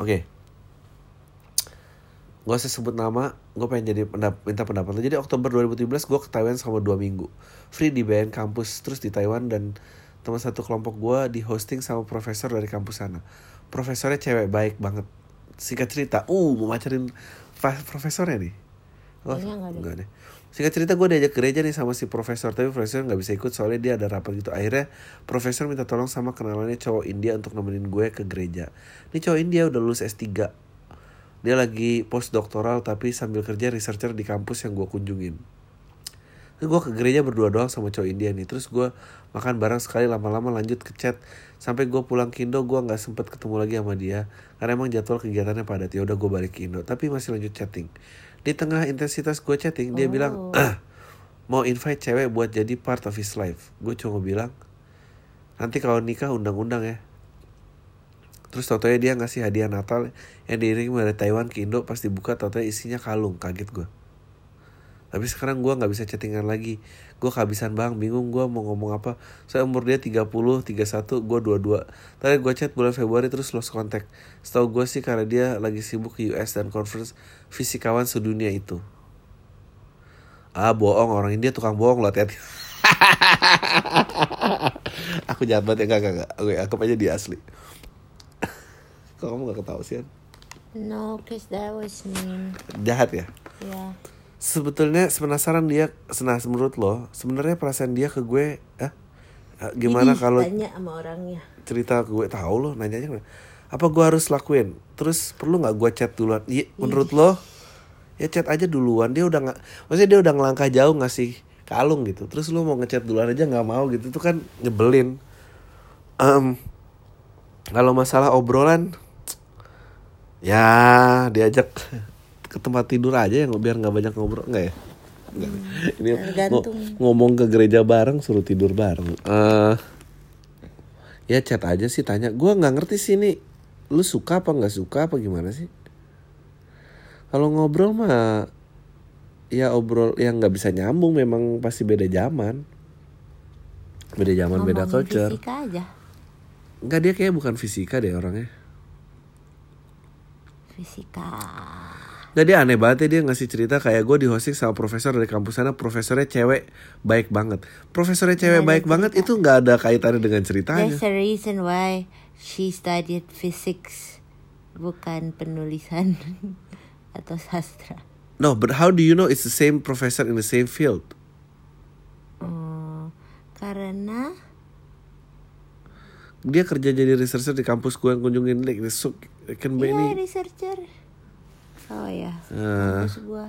Oke. okay gue usah sebut nama gue pengen jadi pendap minta pendapat lo jadi Oktober 2017 gue ke Taiwan selama dua minggu. Free di BN kampus terus di Taiwan dan teman satu kelompok gue di hosting sama profesor dari kampus sana. Profesornya cewek baik banget. Singkat cerita uh mau macarin profesornya nih? Oh, enggak, enggak deh. Singkat cerita gue diajak gereja nih sama si profesor Tapi profesor nggak bisa ikut soalnya dia ada rapat gitu. Akhirnya profesor minta tolong sama kenalannya cowok India untuk nemenin gue ke gereja. Ini cowok India udah lulus S3 dia lagi postdoktoral tapi sambil kerja researcher di kampus yang gue kunjungin. Terus gue ke gereja berdua doang sama cowok India nih. Terus gue makan bareng sekali lama-lama lanjut ke chat. Sampai gue pulang ke Indo gue gak sempet ketemu lagi sama dia. Karena emang jadwal kegiatannya padat. Ya udah gue balik ke Indo. Tapi masih lanjut chatting. Di tengah intensitas gue chatting dia oh. bilang ah, Mau invite cewek buat jadi part of his life. Gue cuma bilang Nanti kalau nikah undang-undang ya Terus tau dia ngasih hadiah Natal yang diiring dari Taiwan ke Indo pas dibuka tau isinya kalung kaget gue. Tapi sekarang gue gak bisa chattingan lagi. Gue kehabisan bang, bingung gue mau ngomong apa. Saya umur dia 30, 31, gue 22 Tadi gue chat bulan Februari terus lost contact. Setahu gue sih karena dia lagi sibuk ke US dan conference fisikawan sedunia itu. Ah bohong, orang India tukang bohong loh hati-hati Aku jahat banget ya, gak, gak, gak Oke, aku aja dia asli Kok kamu gak ketawa sih? No, cause that was mean. Jahat ya? Iya. Yeah. Sebetulnya penasaran dia, senang menurut lo, sebenarnya perasaan dia ke gue, eh, gimana kalau tanya sama orangnya cerita ke gue tahu lo nanyanya apa gue harus lakuin terus perlu nggak gue chat duluan iya menurut lo ya chat aja duluan dia udah nggak maksudnya dia udah ngelangkah jauh ngasih kalung gitu terus lo mau ngechat duluan aja nggak mau gitu itu kan nyebelin um, kalau masalah obrolan ya diajak ke tempat tidur aja yang biar nggak banyak ngobrol nggak ya? Hmm, ini ng ngomong ke gereja bareng suruh tidur bareng. Uh, ya chat aja sih tanya. Gue nggak ngerti sih ini. Lu suka apa nggak suka apa gimana sih? Kalau ngobrol mah ya obrol yang nggak bisa nyambung. Memang pasti beda zaman. Beda zaman beda culture. aja. Enggak dia kayak bukan fisika deh orangnya fisika. Dia aneh banget ya dia ngasih cerita kayak gue di hosting sama profesor dari kampus sana profesornya cewek baik banget. Profesornya cewek baik banget itu nggak ada kaitannya dengan ceritanya. There's a reason why she studied physics, bukan penulisan atau sastra. no but how do you know it's the same professor in the same field? Oh, karena dia kerja jadi researcher di kampus gue yang kunjungin like so kan iya ini researcher. Oh ya, kampus gua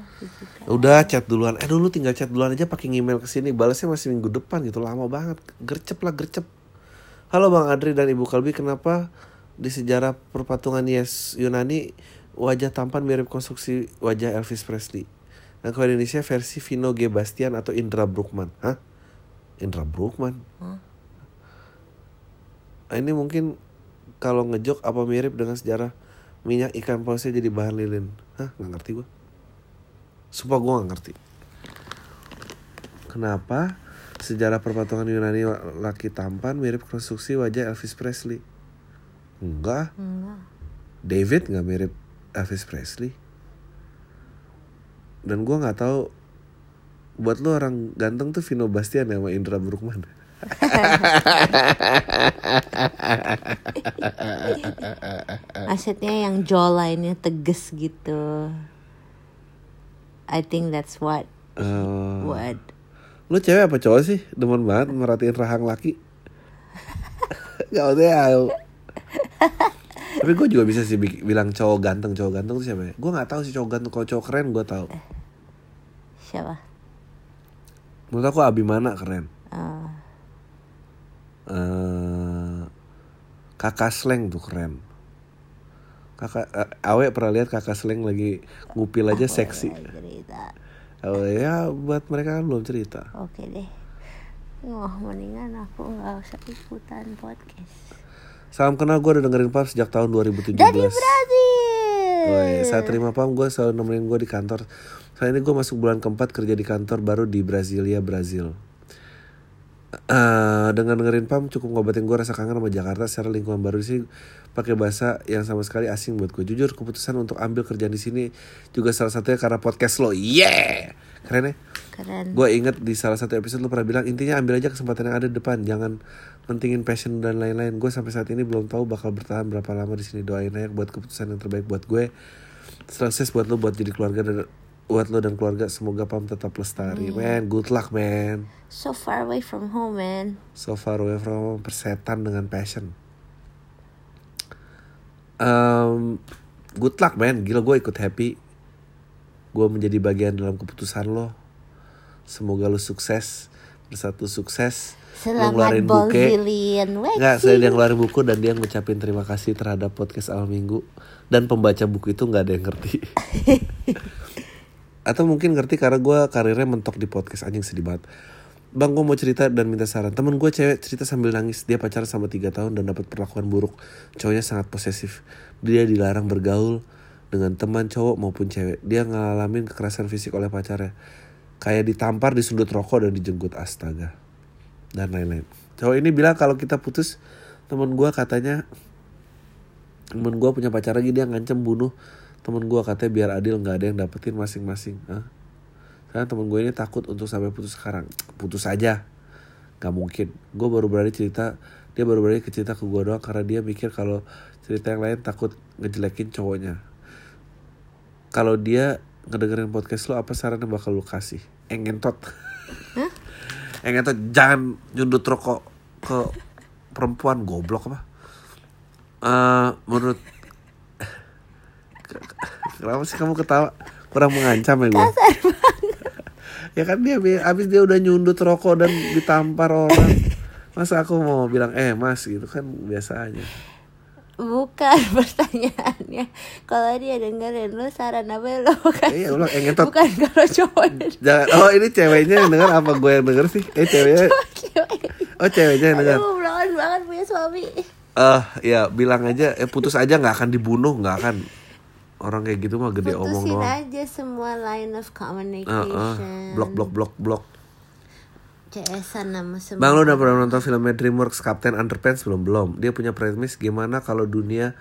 udah chat duluan. Eh dulu tinggal chat duluan aja pakai email ke sini. Balasnya masih minggu depan gitu. Lama banget. Gercep lah gercep. Halo bang Adri dan ibu Kalbi. Kenapa di sejarah perpatungan Yes Yunani wajah tampan mirip konstruksi wajah Elvis Presley? Dan kalau Indonesia versi Vino G. Bastian atau Indra Bruckman hah? Indra Bruckman Hah? Ah, ini mungkin kalau ngejok apa mirip dengan sejarah minyak ikan pausnya jadi bahan lilin hah nggak ngerti gue Sumpah gue gak ngerti Kenapa sejarah perpatungan Yunani laki tampan mirip konstruksi wajah Elvis Presley? Enggak, Enggak. David nggak mirip Elvis Presley. Dan gue nggak tahu buat lo orang ganteng tuh Vino Bastian ya sama Indra Bruckman. Maksudnya yang jawline-nya tegas gitu. I think that's what Eh, what lo cewek apa cowok sih? Demen banget merhatiin rahang laki. Gak ya. Tapi gue juga bisa sih bi- bilang cowok ganteng, cowok ganteng tuh siapa ya? Gue nggak tahu sih cowok ganteng, kalau cowok keren gue tahu. siapa? Menurut aku Abimana keren. Oh, eh kakak Sleng tuh keren. Kakak eh, Awe pernah lihat kakak Sleng lagi ngupil aja seksi. boleh cerita. Awe ya buat mereka kan belum cerita. Oke deh. Wah, mendingan aku nggak usah ikutan podcast. Salam kenal gue udah dengerin Pam sejak tahun 2017. Dari Brazil. Woi, saat terima Pam gue selalu nemenin gue di kantor. Saat ini gue masuk bulan keempat kerja di kantor baru di Brasilia, Brazil. Eh, dengan dengerin Pam cukup ngobatin gue rasa kangen sama Jakarta secara lingkungan baru sih pakai bahasa yang sama sekali asing buat gue. Jujur keputusan untuk ambil kerjaan di sini juga salah satunya karena podcast lo. Yeah, keren ya. Keren. Gue inget di salah satu episode lo pernah bilang intinya ambil aja kesempatan yang ada di depan, jangan pentingin passion dan lain-lain. Gue sampai saat ini belum tahu bakal bertahan berapa lama di sini. Doain aja buat keputusan yang terbaik buat gue. Sukses buat lo buat jadi keluarga dan buat lo dan keluarga semoga Pam tetap lestari. Man, good luck man. So far away from home, man. So far away from home, persetan dengan passion. Um, good luck man, gila gue ikut happy. Gue menjadi bagian dalam keputusan lo. Semoga lo sukses, bersatu sukses. Selamat ngeluarin. Brazilian Enggak, saya dia ngeluarin buku dan dia ngucapin terima kasih terhadap podcast awal minggu dan pembaca buku itu nggak ada yang ngerti. Atau mungkin ngerti karena gue karirnya mentok di podcast anjing sedih banget. Bang gue mau cerita dan minta saran. Temen gue cewek cerita sambil nangis. Dia pacaran sama 3 tahun dan dapat perlakuan buruk. Cowoknya sangat posesif. Dia dilarang bergaul dengan teman cowok maupun cewek. Dia ngalamin kekerasan fisik oleh pacarnya. Kayak ditampar di sudut rokok dan dijenggut. Astaga. Dan lain-lain. Cowok ini bilang kalau kita putus Temen gue katanya Temen gue punya pacar lagi dia ngancem bunuh Temen gue katanya biar adil nggak ada yang dapetin masing-masing Hah? Karena temen gue ini takut untuk sampai putus sekarang. Putus aja. Gak mungkin. Gue baru berani cerita Dia baru berani ke cerita ke gue doang Karena dia mikir kalau cerita yang lain takut ngejelekin cowoknya. Kalau dia ngedengerin podcast lo Apa sarannya bakal lo kasih? Eh ngentot. Eh ngentot Jangan nyundut rokok ke perempuan. Goblok apa? Eh menurut Kenapa sih kamu ketawa? Kurang mengancam ya gue Ya kan dia bi- abis dia udah nyundut rokok dan ditampar orang Masa aku mau bilang eh mas gitu kan biasa aja Bukan pertanyaannya. Kalau dia dengerin lu saran apa yang lo kasih? Iya ulang eh Bukan kalau Jangan, oh ini ceweknya yang denger apa gue yang denger sih? Eh ceweknya, oh ceweknya yang denger Aduh, belakang banget punya suami. Eh ya bilang aja, eh putus aja nggak akan dibunuh, nggak akan Orang kayak gitu mah gede omong Putusin doang aja semua line of Eh, eh, communication. Blok blok blok blok CS-an semua. Bang lo udah pernah nonton filmnya DreamWorks Captain Underpants belum? Belum. Dia punya premis gimana kalau dunia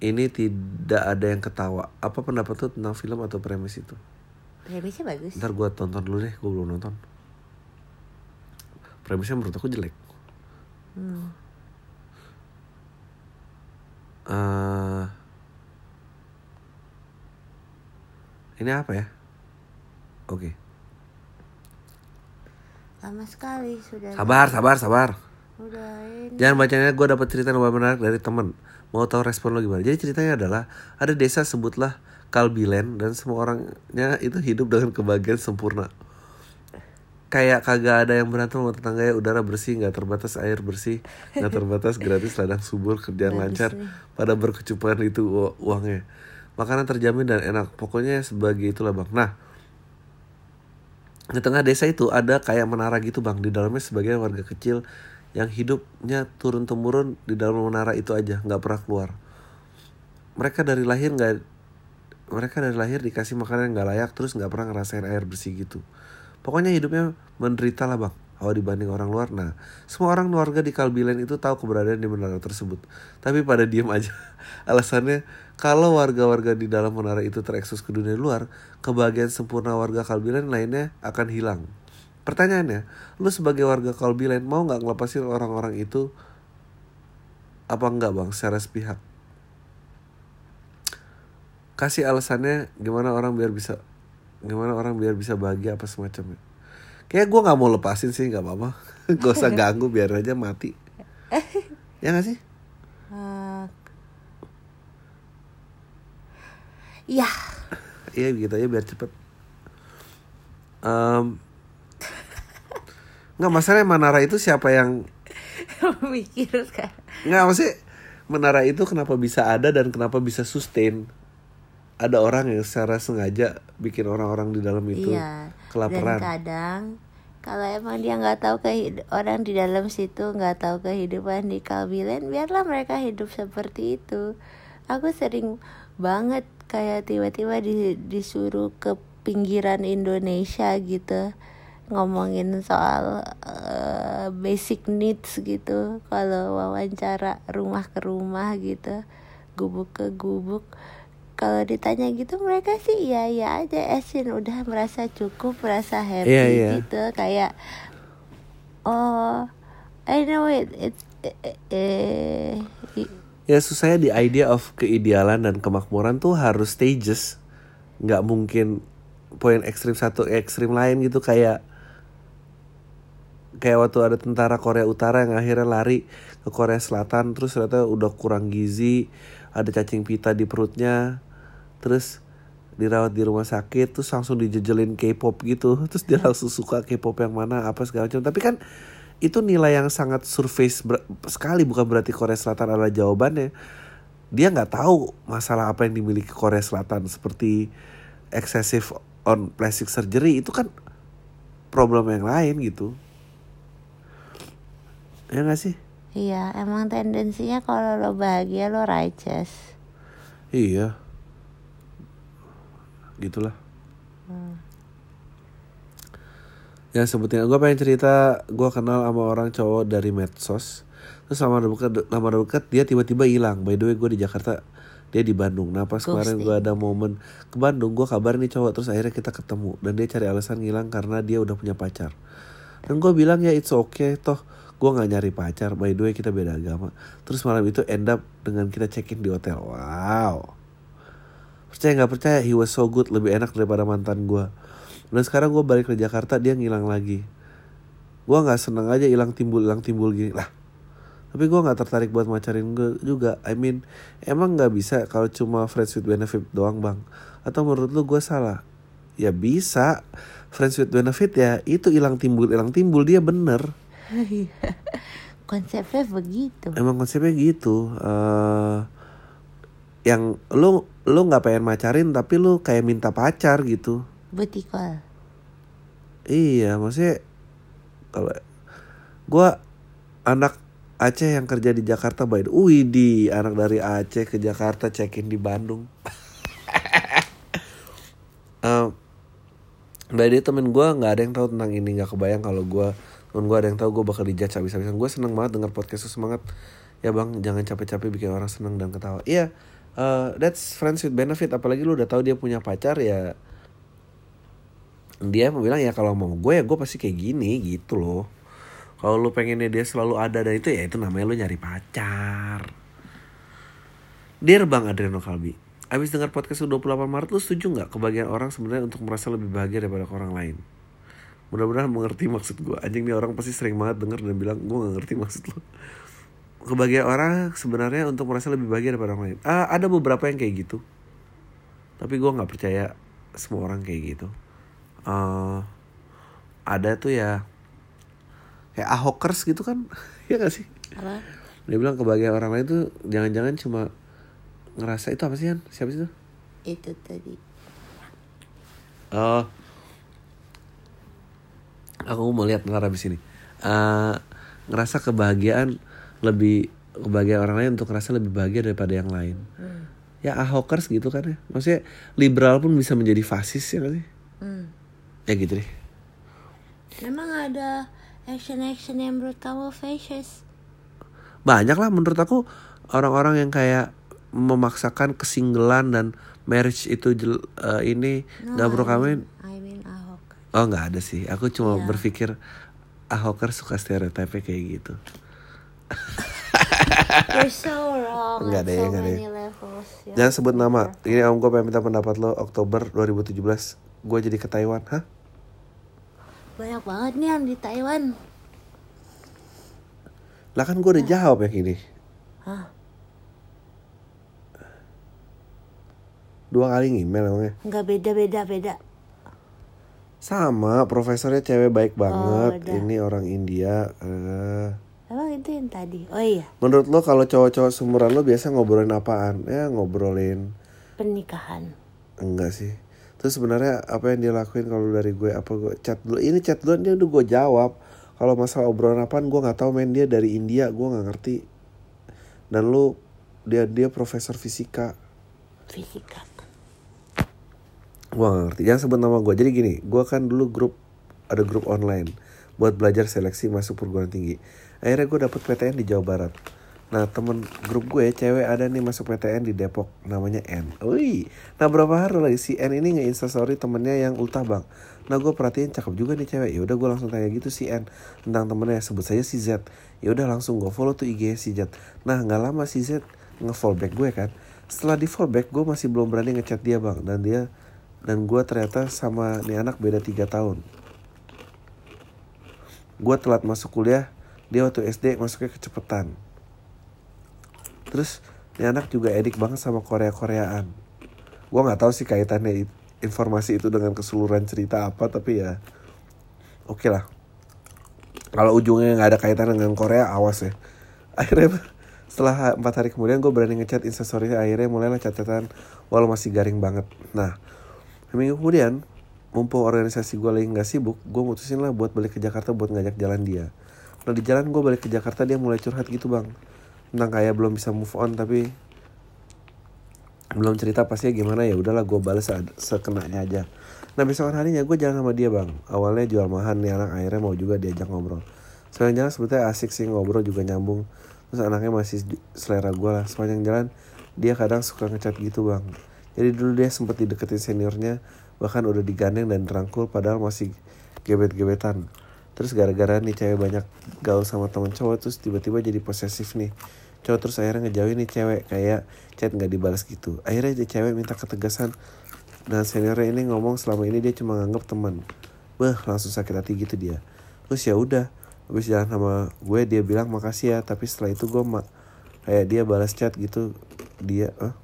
ini tidak ada yang ketawa. Apa pendapat tuh tentang film atau premis itu? premisnya bagus Ntar gue tonton dulu deh, gue belum nonton. Premisnya menurut aku jelek. hmm. eh ini apa ya? Oke. lama sekali sudah Sabar, sabar, sabar. udah ini Jangan bacanya gue dapat cerita yang menarik dari temen Mau tahu respon lo gimana Jadi ceritanya adalah Ada desa sebutlah Kalbilen Dan semua orangnya itu hidup dengan kebahagiaan sempurna Kayak kagak ada yang berantem sama tetangganya Udara bersih, nggak terbatas air bersih nggak terbatas gratis ladang subur Kerjaan Bagus lancar nih. Pada berkecukupan itu uangnya Makanan terjamin dan enak. Pokoknya sebagai itulah bang. Nah di tengah desa itu ada kayak menara gitu bang. Di dalamnya sebagian warga kecil yang hidupnya turun temurun di dalam menara itu aja nggak pernah keluar. Mereka dari lahir nggak mereka dari lahir dikasih makanan nggak layak terus nggak pernah ngerasain air bersih gitu. Pokoknya hidupnya menderita lah bang kalau dibanding orang luar. Nah semua orang warga di Kalbilen itu tahu keberadaan di menara tersebut. Tapi pada diem aja. Alasannya kalau warga-warga di dalam menara itu terekspos ke dunia luar kebahagiaan sempurna warga Kalbilen lainnya akan hilang. Pertanyaannya lu sebagai warga Kalbilen mau nggak ngelepasin orang-orang itu? Apa enggak bang secara sepihak? Kasih alasannya gimana orang biar bisa gimana orang biar bisa bahagia apa semacamnya. Kayak gue nggak mau lepasin sih nggak apa-apa. Gak usah ganggu biar aja mati. Ya gak sih? Eh, ya iya gitu aja biar cepet. Em, nggak masalahnya menara itu siapa yang mikir kan nggak maksudnya menara itu kenapa bisa ada dan kenapa bisa sustain? Ada orang yang secara sengaja bikin orang-orang di dalam itu iya dan kelaparan. kadang kalau emang dia nggak tahu kehid- orang di dalam situ nggak tahu kehidupan di Kalbilen biarlah mereka hidup seperti itu. Aku sering banget kayak tiba-tiba di- disuruh ke pinggiran Indonesia gitu ngomongin soal eh, basic needs gitu. Kalau wawancara rumah ke rumah gitu gubuk ke gubuk. Kalau ditanya gitu mereka sih iya iya aja. Esin udah merasa cukup merasa happy Iya, iya. gitu. Kayak oh I know it it's eh, eh, eh, ya susahnya di idea of keidealan dan kemakmuran tuh harus stages. Nggak mungkin poin ekstrim satu ekstrim lain gitu kayak kayak waktu ada tentara Korea Utara yang akhirnya lari ke Korea Selatan terus ternyata udah kurang gizi ada cacing pita di perutnya terus dirawat di rumah sakit terus langsung dijejelin K-pop gitu. Terus dia langsung suka K-pop yang mana apa segala macam. Tapi kan itu nilai yang sangat surface ber- sekali bukan berarti Korea Selatan adalah jawabannya. Dia nggak tahu masalah apa yang dimiliki Korea Selatan seperti excessive on plastic surgery itu kan problem yang lain gitu. Ya nggak sih? Iya emang tendensinya kalau lo bahagia lo righteous. Iya. Gitulah ya sebutin. Gue pengen cerita gue kenal sama orang cowok dari medsos. Terus lama dekat lama dekat dia tiba-tiba hilang. By the way gue di Jakarta dia di Bandung. Nah pas kemarin gue ada momen ke Bandung gue kabar nih cowok terus akhirnya kita ketemu. Dan dia cari alasan ngilang karena dia udah punya pacar. Dan gue bilang ya it's okay toh. Gue nggak nyari pacar. By the way kita beda agama. Terus malam itu end up dengan kita check in di hotel. Wow. Percaya nggak percaya? He was so good. Lebih enak daripada mantan gue dan sekarang gue balik ke Jakarta dia ngilang lagi. Gue nggak seneng aja hilang timbul hilang timbul gini. Lah tapi gue nggak tertarik buat macarin gue juga. I mean emang nggak bisa kalau cuma friends with benefit doang bang? Atau menurut lu gue salah? Ya bisa. Friends with benefit ya itu hilang timbul hilang timbul dia bener. Konsepnya begitu. Emang konsepnya gitu. Eh yang lu lu nggak pengen macarin tapi lu kayak minta pacar gitu butikol Iya, maksudnya kalau gua anak Aceh yang kerja di Jakarta by the Wih di anak dari Aceh ke Jakarta check-in di Bandung. By the way, temen gua nggak ada yang tahu tentang ini nggak kebayang kalau gua temen gua ada yang tahu gua bakal dijudge habis-habisan. Gue seneng banget denger podcast semangat. Ya bang, jangan capek-capek bikin orang seneng dan ketawa. Iya, uh, that's friends with benefit apalagi lu udah tahu dia punya pacar ya dia bilang ya kalau mau gue ya gue pasti kayak gini gitu loh. Kalau lu pengennya dia selalu ada dan itu ya itu namanya lu nyari pacar. Dear Bang Adriano Kalbi Abis dengar podcast 28 Maret lu setuju nggak kebagian orang sebenarnya untuk merasa lebih bahagia daripada orang lain? Mudah-mudahan mengerti maksud gue Anjing nih orang pasti sering banget denger dan bilang gue gak ngerti maksud lu. Kebagian orang sebenarnya untuk merasa lebih bahagia daripada orang lain. Ah, Ada beberapa yang kayak gitu. Tapi gue gak percaya semua orang kayak gitu uh, ada tuh ya kayak ahokers gitu kan ya gak sih? Apa? dia bilang kebahagiaan orang lain tuh jangan-jangan cuma ngerasa itu apa sih kan siapa sih itu? Itu tadi. oh. Aku mau lihat ntar abis ini. Eh, ngerasa kebahagiaan lebih kebahagiaan orang lain untuk ngerasa lebih bahagia daripada yang lain. Ya ahokers gitu kan ya. Maksudnya liberal pun bisa menjadi fasis ya gak sih? Hmm. Ya gitu deh Memang ada action-action yang menurut kamu fascist? banyak lah menurut aku orang-orang yang kayak memaksakan kesinggelan dan marriage itu jel, eh, ini nggak perlu kawin I mean Ahok. oh nggak ada sih aku cuma Iya. berpikir ahoker suka stereotipnya kayak gitu You're so wrong. Enggak deh, so enggak deh. many levels. Jangan sebut nama ini om gue pengen minta pendapat lo Oktober 2017 gue jadi ke Taiwan hah Banyak banget nih yang di Taiwan. lah kan gue udah jawab yang ini Hah? dua kali ngemail emangnya Enggak beda-beda beda. sama profesornya cewek baik banget udah. ini orang India eh Emang itu yang tadi? Oh iya, Menurut lo kalau cowok-cowok seumuran lo biasa ngobrolin apaan? Ya ngobrolin pernikahan. enggak sih. Terus sebenarnya apa yang dia lakuin kalau dari gue apa gue chat dulu ini chat dulu dia udah gue jawab. Kalau masalah obrolan apaan gue nggak tahu main dia dari India gue nggak ngerti. Dan lu dia dia profesor fisika Fisika. gue gak ngerti jangan sebut nama gue jadi gini gue kan dulu grup ada grup online buat belajar seleksi masuk perguruan tinggi akhirnya gue dapet PTN di Jawa Barat nah temen grup gue cewek ada nih masuk PTN di Depok namanya N. Wih, nah berapa hari lagi si N ini nge instastory temennya yang ultah bang? Nah gue perhatiin cakep juga nih cewek. Ya udah gue langsung tanya gitu si N tentang temennya. Sebut saja si Z. Ya udah langsung gue follow tuh IG si Z. Nah nggak lama si Z nge-follow back gue kan. Setelah di back gue masih belum berani ngechat dia bang. Dan dia dan gue ternyata sama nih anak beda 3 tahun. Gue telat masuk kuliah. Dia waktu SD masuknya kecepetan terus nih anak juga edik banget sama Korea Koreaan gue nggak tahu sih kaitannya informasi itu dengan keseluruhan cerita apa tapi ya oke lah. Kalau ujungnya nggak ada kaitan dengan Korea awas ya. Akhirnya setelah empat hari kemudian gue berani ngechat instastory akhirnya mulailah catatan walau masih garing banget. Nah minggu kemudian mumpung organisasi gue lagi nggak sibuk gue mutusin lah buat balik ke Jakarta buat ngajak jalan dia. Nah di jalan gue balik ke Jakarta dia mulai curhat gitu bang tentang kayak belum bisa move on tapi belum cerita pastinya gimana ya udahlah gue balas se- sekenanya aja. Nah besokan harinya gue jalan sama dia bang. Awalnya jual mahan nih anak akhirnya mau juga diajak ngobrol. Sepanjang jalan sebetulnya asik sih ngobrol juga nyambung. Terus anaknya masih selera gue lah. Sepanjang jalan dia kadang suka ngechat gitu bang. Jadi dulu dia sempat dideketin seniornya bahkan udah digandeng dan dirangkul padahal masih gebet-gebetan terus gara-gara nih cewek banyak gaul sama temen cowok terus tiba-tiba jadi posesif nih. Cowok terus akhirnya ngejauhin nih cewek kayak chat nggak dibalas gitu. Akhirnya dia cewek minta ketegasan. Dan seniornya ini ngomong selama ini dia cuma nganggap teman Beh langsung sakit hati gitu dia. Terus ya udah habis jalan sama gue dia bilang makasih ya tapi setelah itu gue mak kayak dia balas chat gitu. Dia eh?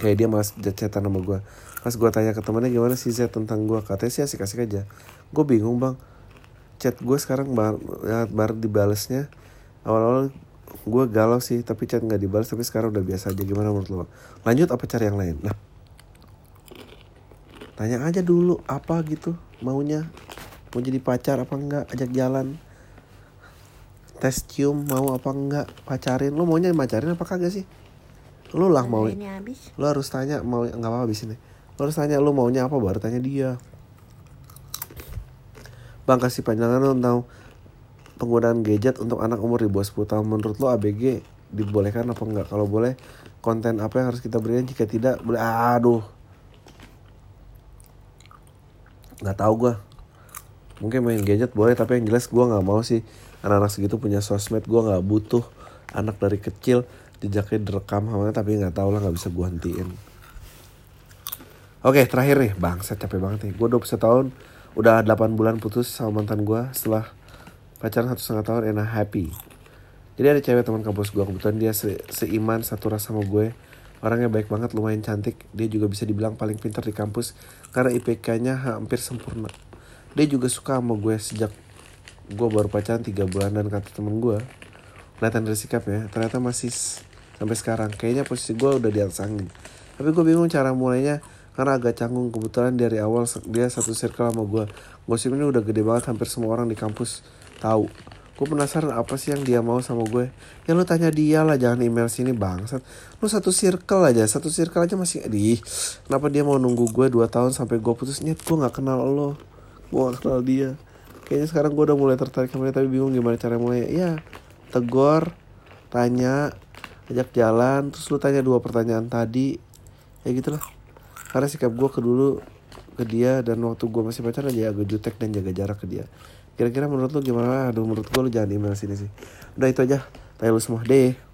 kayak dia malas chatan sama gue pas gue tanya ke temennya gimana sih Z tentang gue katanya sih asik-asik aja. Gue bingung bang. Chat gue sekarang baru, ya, baru dibalesnya. Awal-awal gue galau sih tapi chat nggak dibalas tapi sekarang udah biasa aja. Gimana menurut lo Bang? lanjut apa cari yang lain? Nah. Tanya aja dulu apa gitu maunya. Mau jadi pacar apa enggak ajak jalan. Tes cium mau apa enggak pacarin. Lo maunya pacarin apa kagak sih? Lo lah mau lo harus tanya mau nggak apa-apa abis ini lo harus tanya lo maunya apa? Baru tanya dia. Bang kasih panjangan tentang penggunaan gadget untuk anak umur di bawah 10 tahun. Menurut lo ABG dibolehkan apa enggak? Kalau boleh konten apa yang harus kita berikan jika tidak boleh. Aduh. Nggak tahu gue mungkin main gadget boleh tapi yang jelas gue nggak mau sih. Anak-anak segitu punya sosmed gue nggak butuh. Anak dari kecil jejaknya direkam sama tapi nggak tahu lah nggak bisa gue hentiin oke terakhir nih. Bangsa capek banget nih. Gue 21 tahun udah 8 bulan putus sama mantan gue setelah pacaran satu setengah tahun and happy. Jadi ada cewek teman kampus gue kebetulan dia se seiman satu rasa sama gue. Orangnya baik banget lumayan cantik. Dia juga bisa dibilang paling pintar di kampus karena IPK-nya hampir sempurna. Dia juga suka sama gue sejak gue baru pacaran tiga bulan dan kata temen gue kelihatan dari sikapnya ternyata masih sampai sekarang. Kayaknya posisi gue udah di atas angin tapi gue bingung cara mulainya karena agak canggung kebetulan dari awal dia satu circle sama gue gosip ini udah gede banget hampir semua orang di kampus tahu. Gue penasaran apa sih yang dia mau sama gue ya lu tanya dia lah jangan email sini bangsat. Lu satu circle aja satu circle aja masih di kenapa dia mau nunggu gue dua tahun sampai gue putus? Nyet gue nggak kenal lo. Gue gak kenal dia. Kayaknya sekarang gue udah mulai tertarik sama dia tapi bingung gimana cara mulai ya tegor tanya ajak jalan terus lu tanya dua pertanyaan tadi. Ya gitulah karena sikap gue ke dulu ke dia dan waktu gue masih pacaran aja agak jutek dan jaga jarak ke dia. Kira-kira menurut lu gimana? Aduh menurut gue lu jangan email sini sih. Udah itu aja. Tanya lu semua. Deh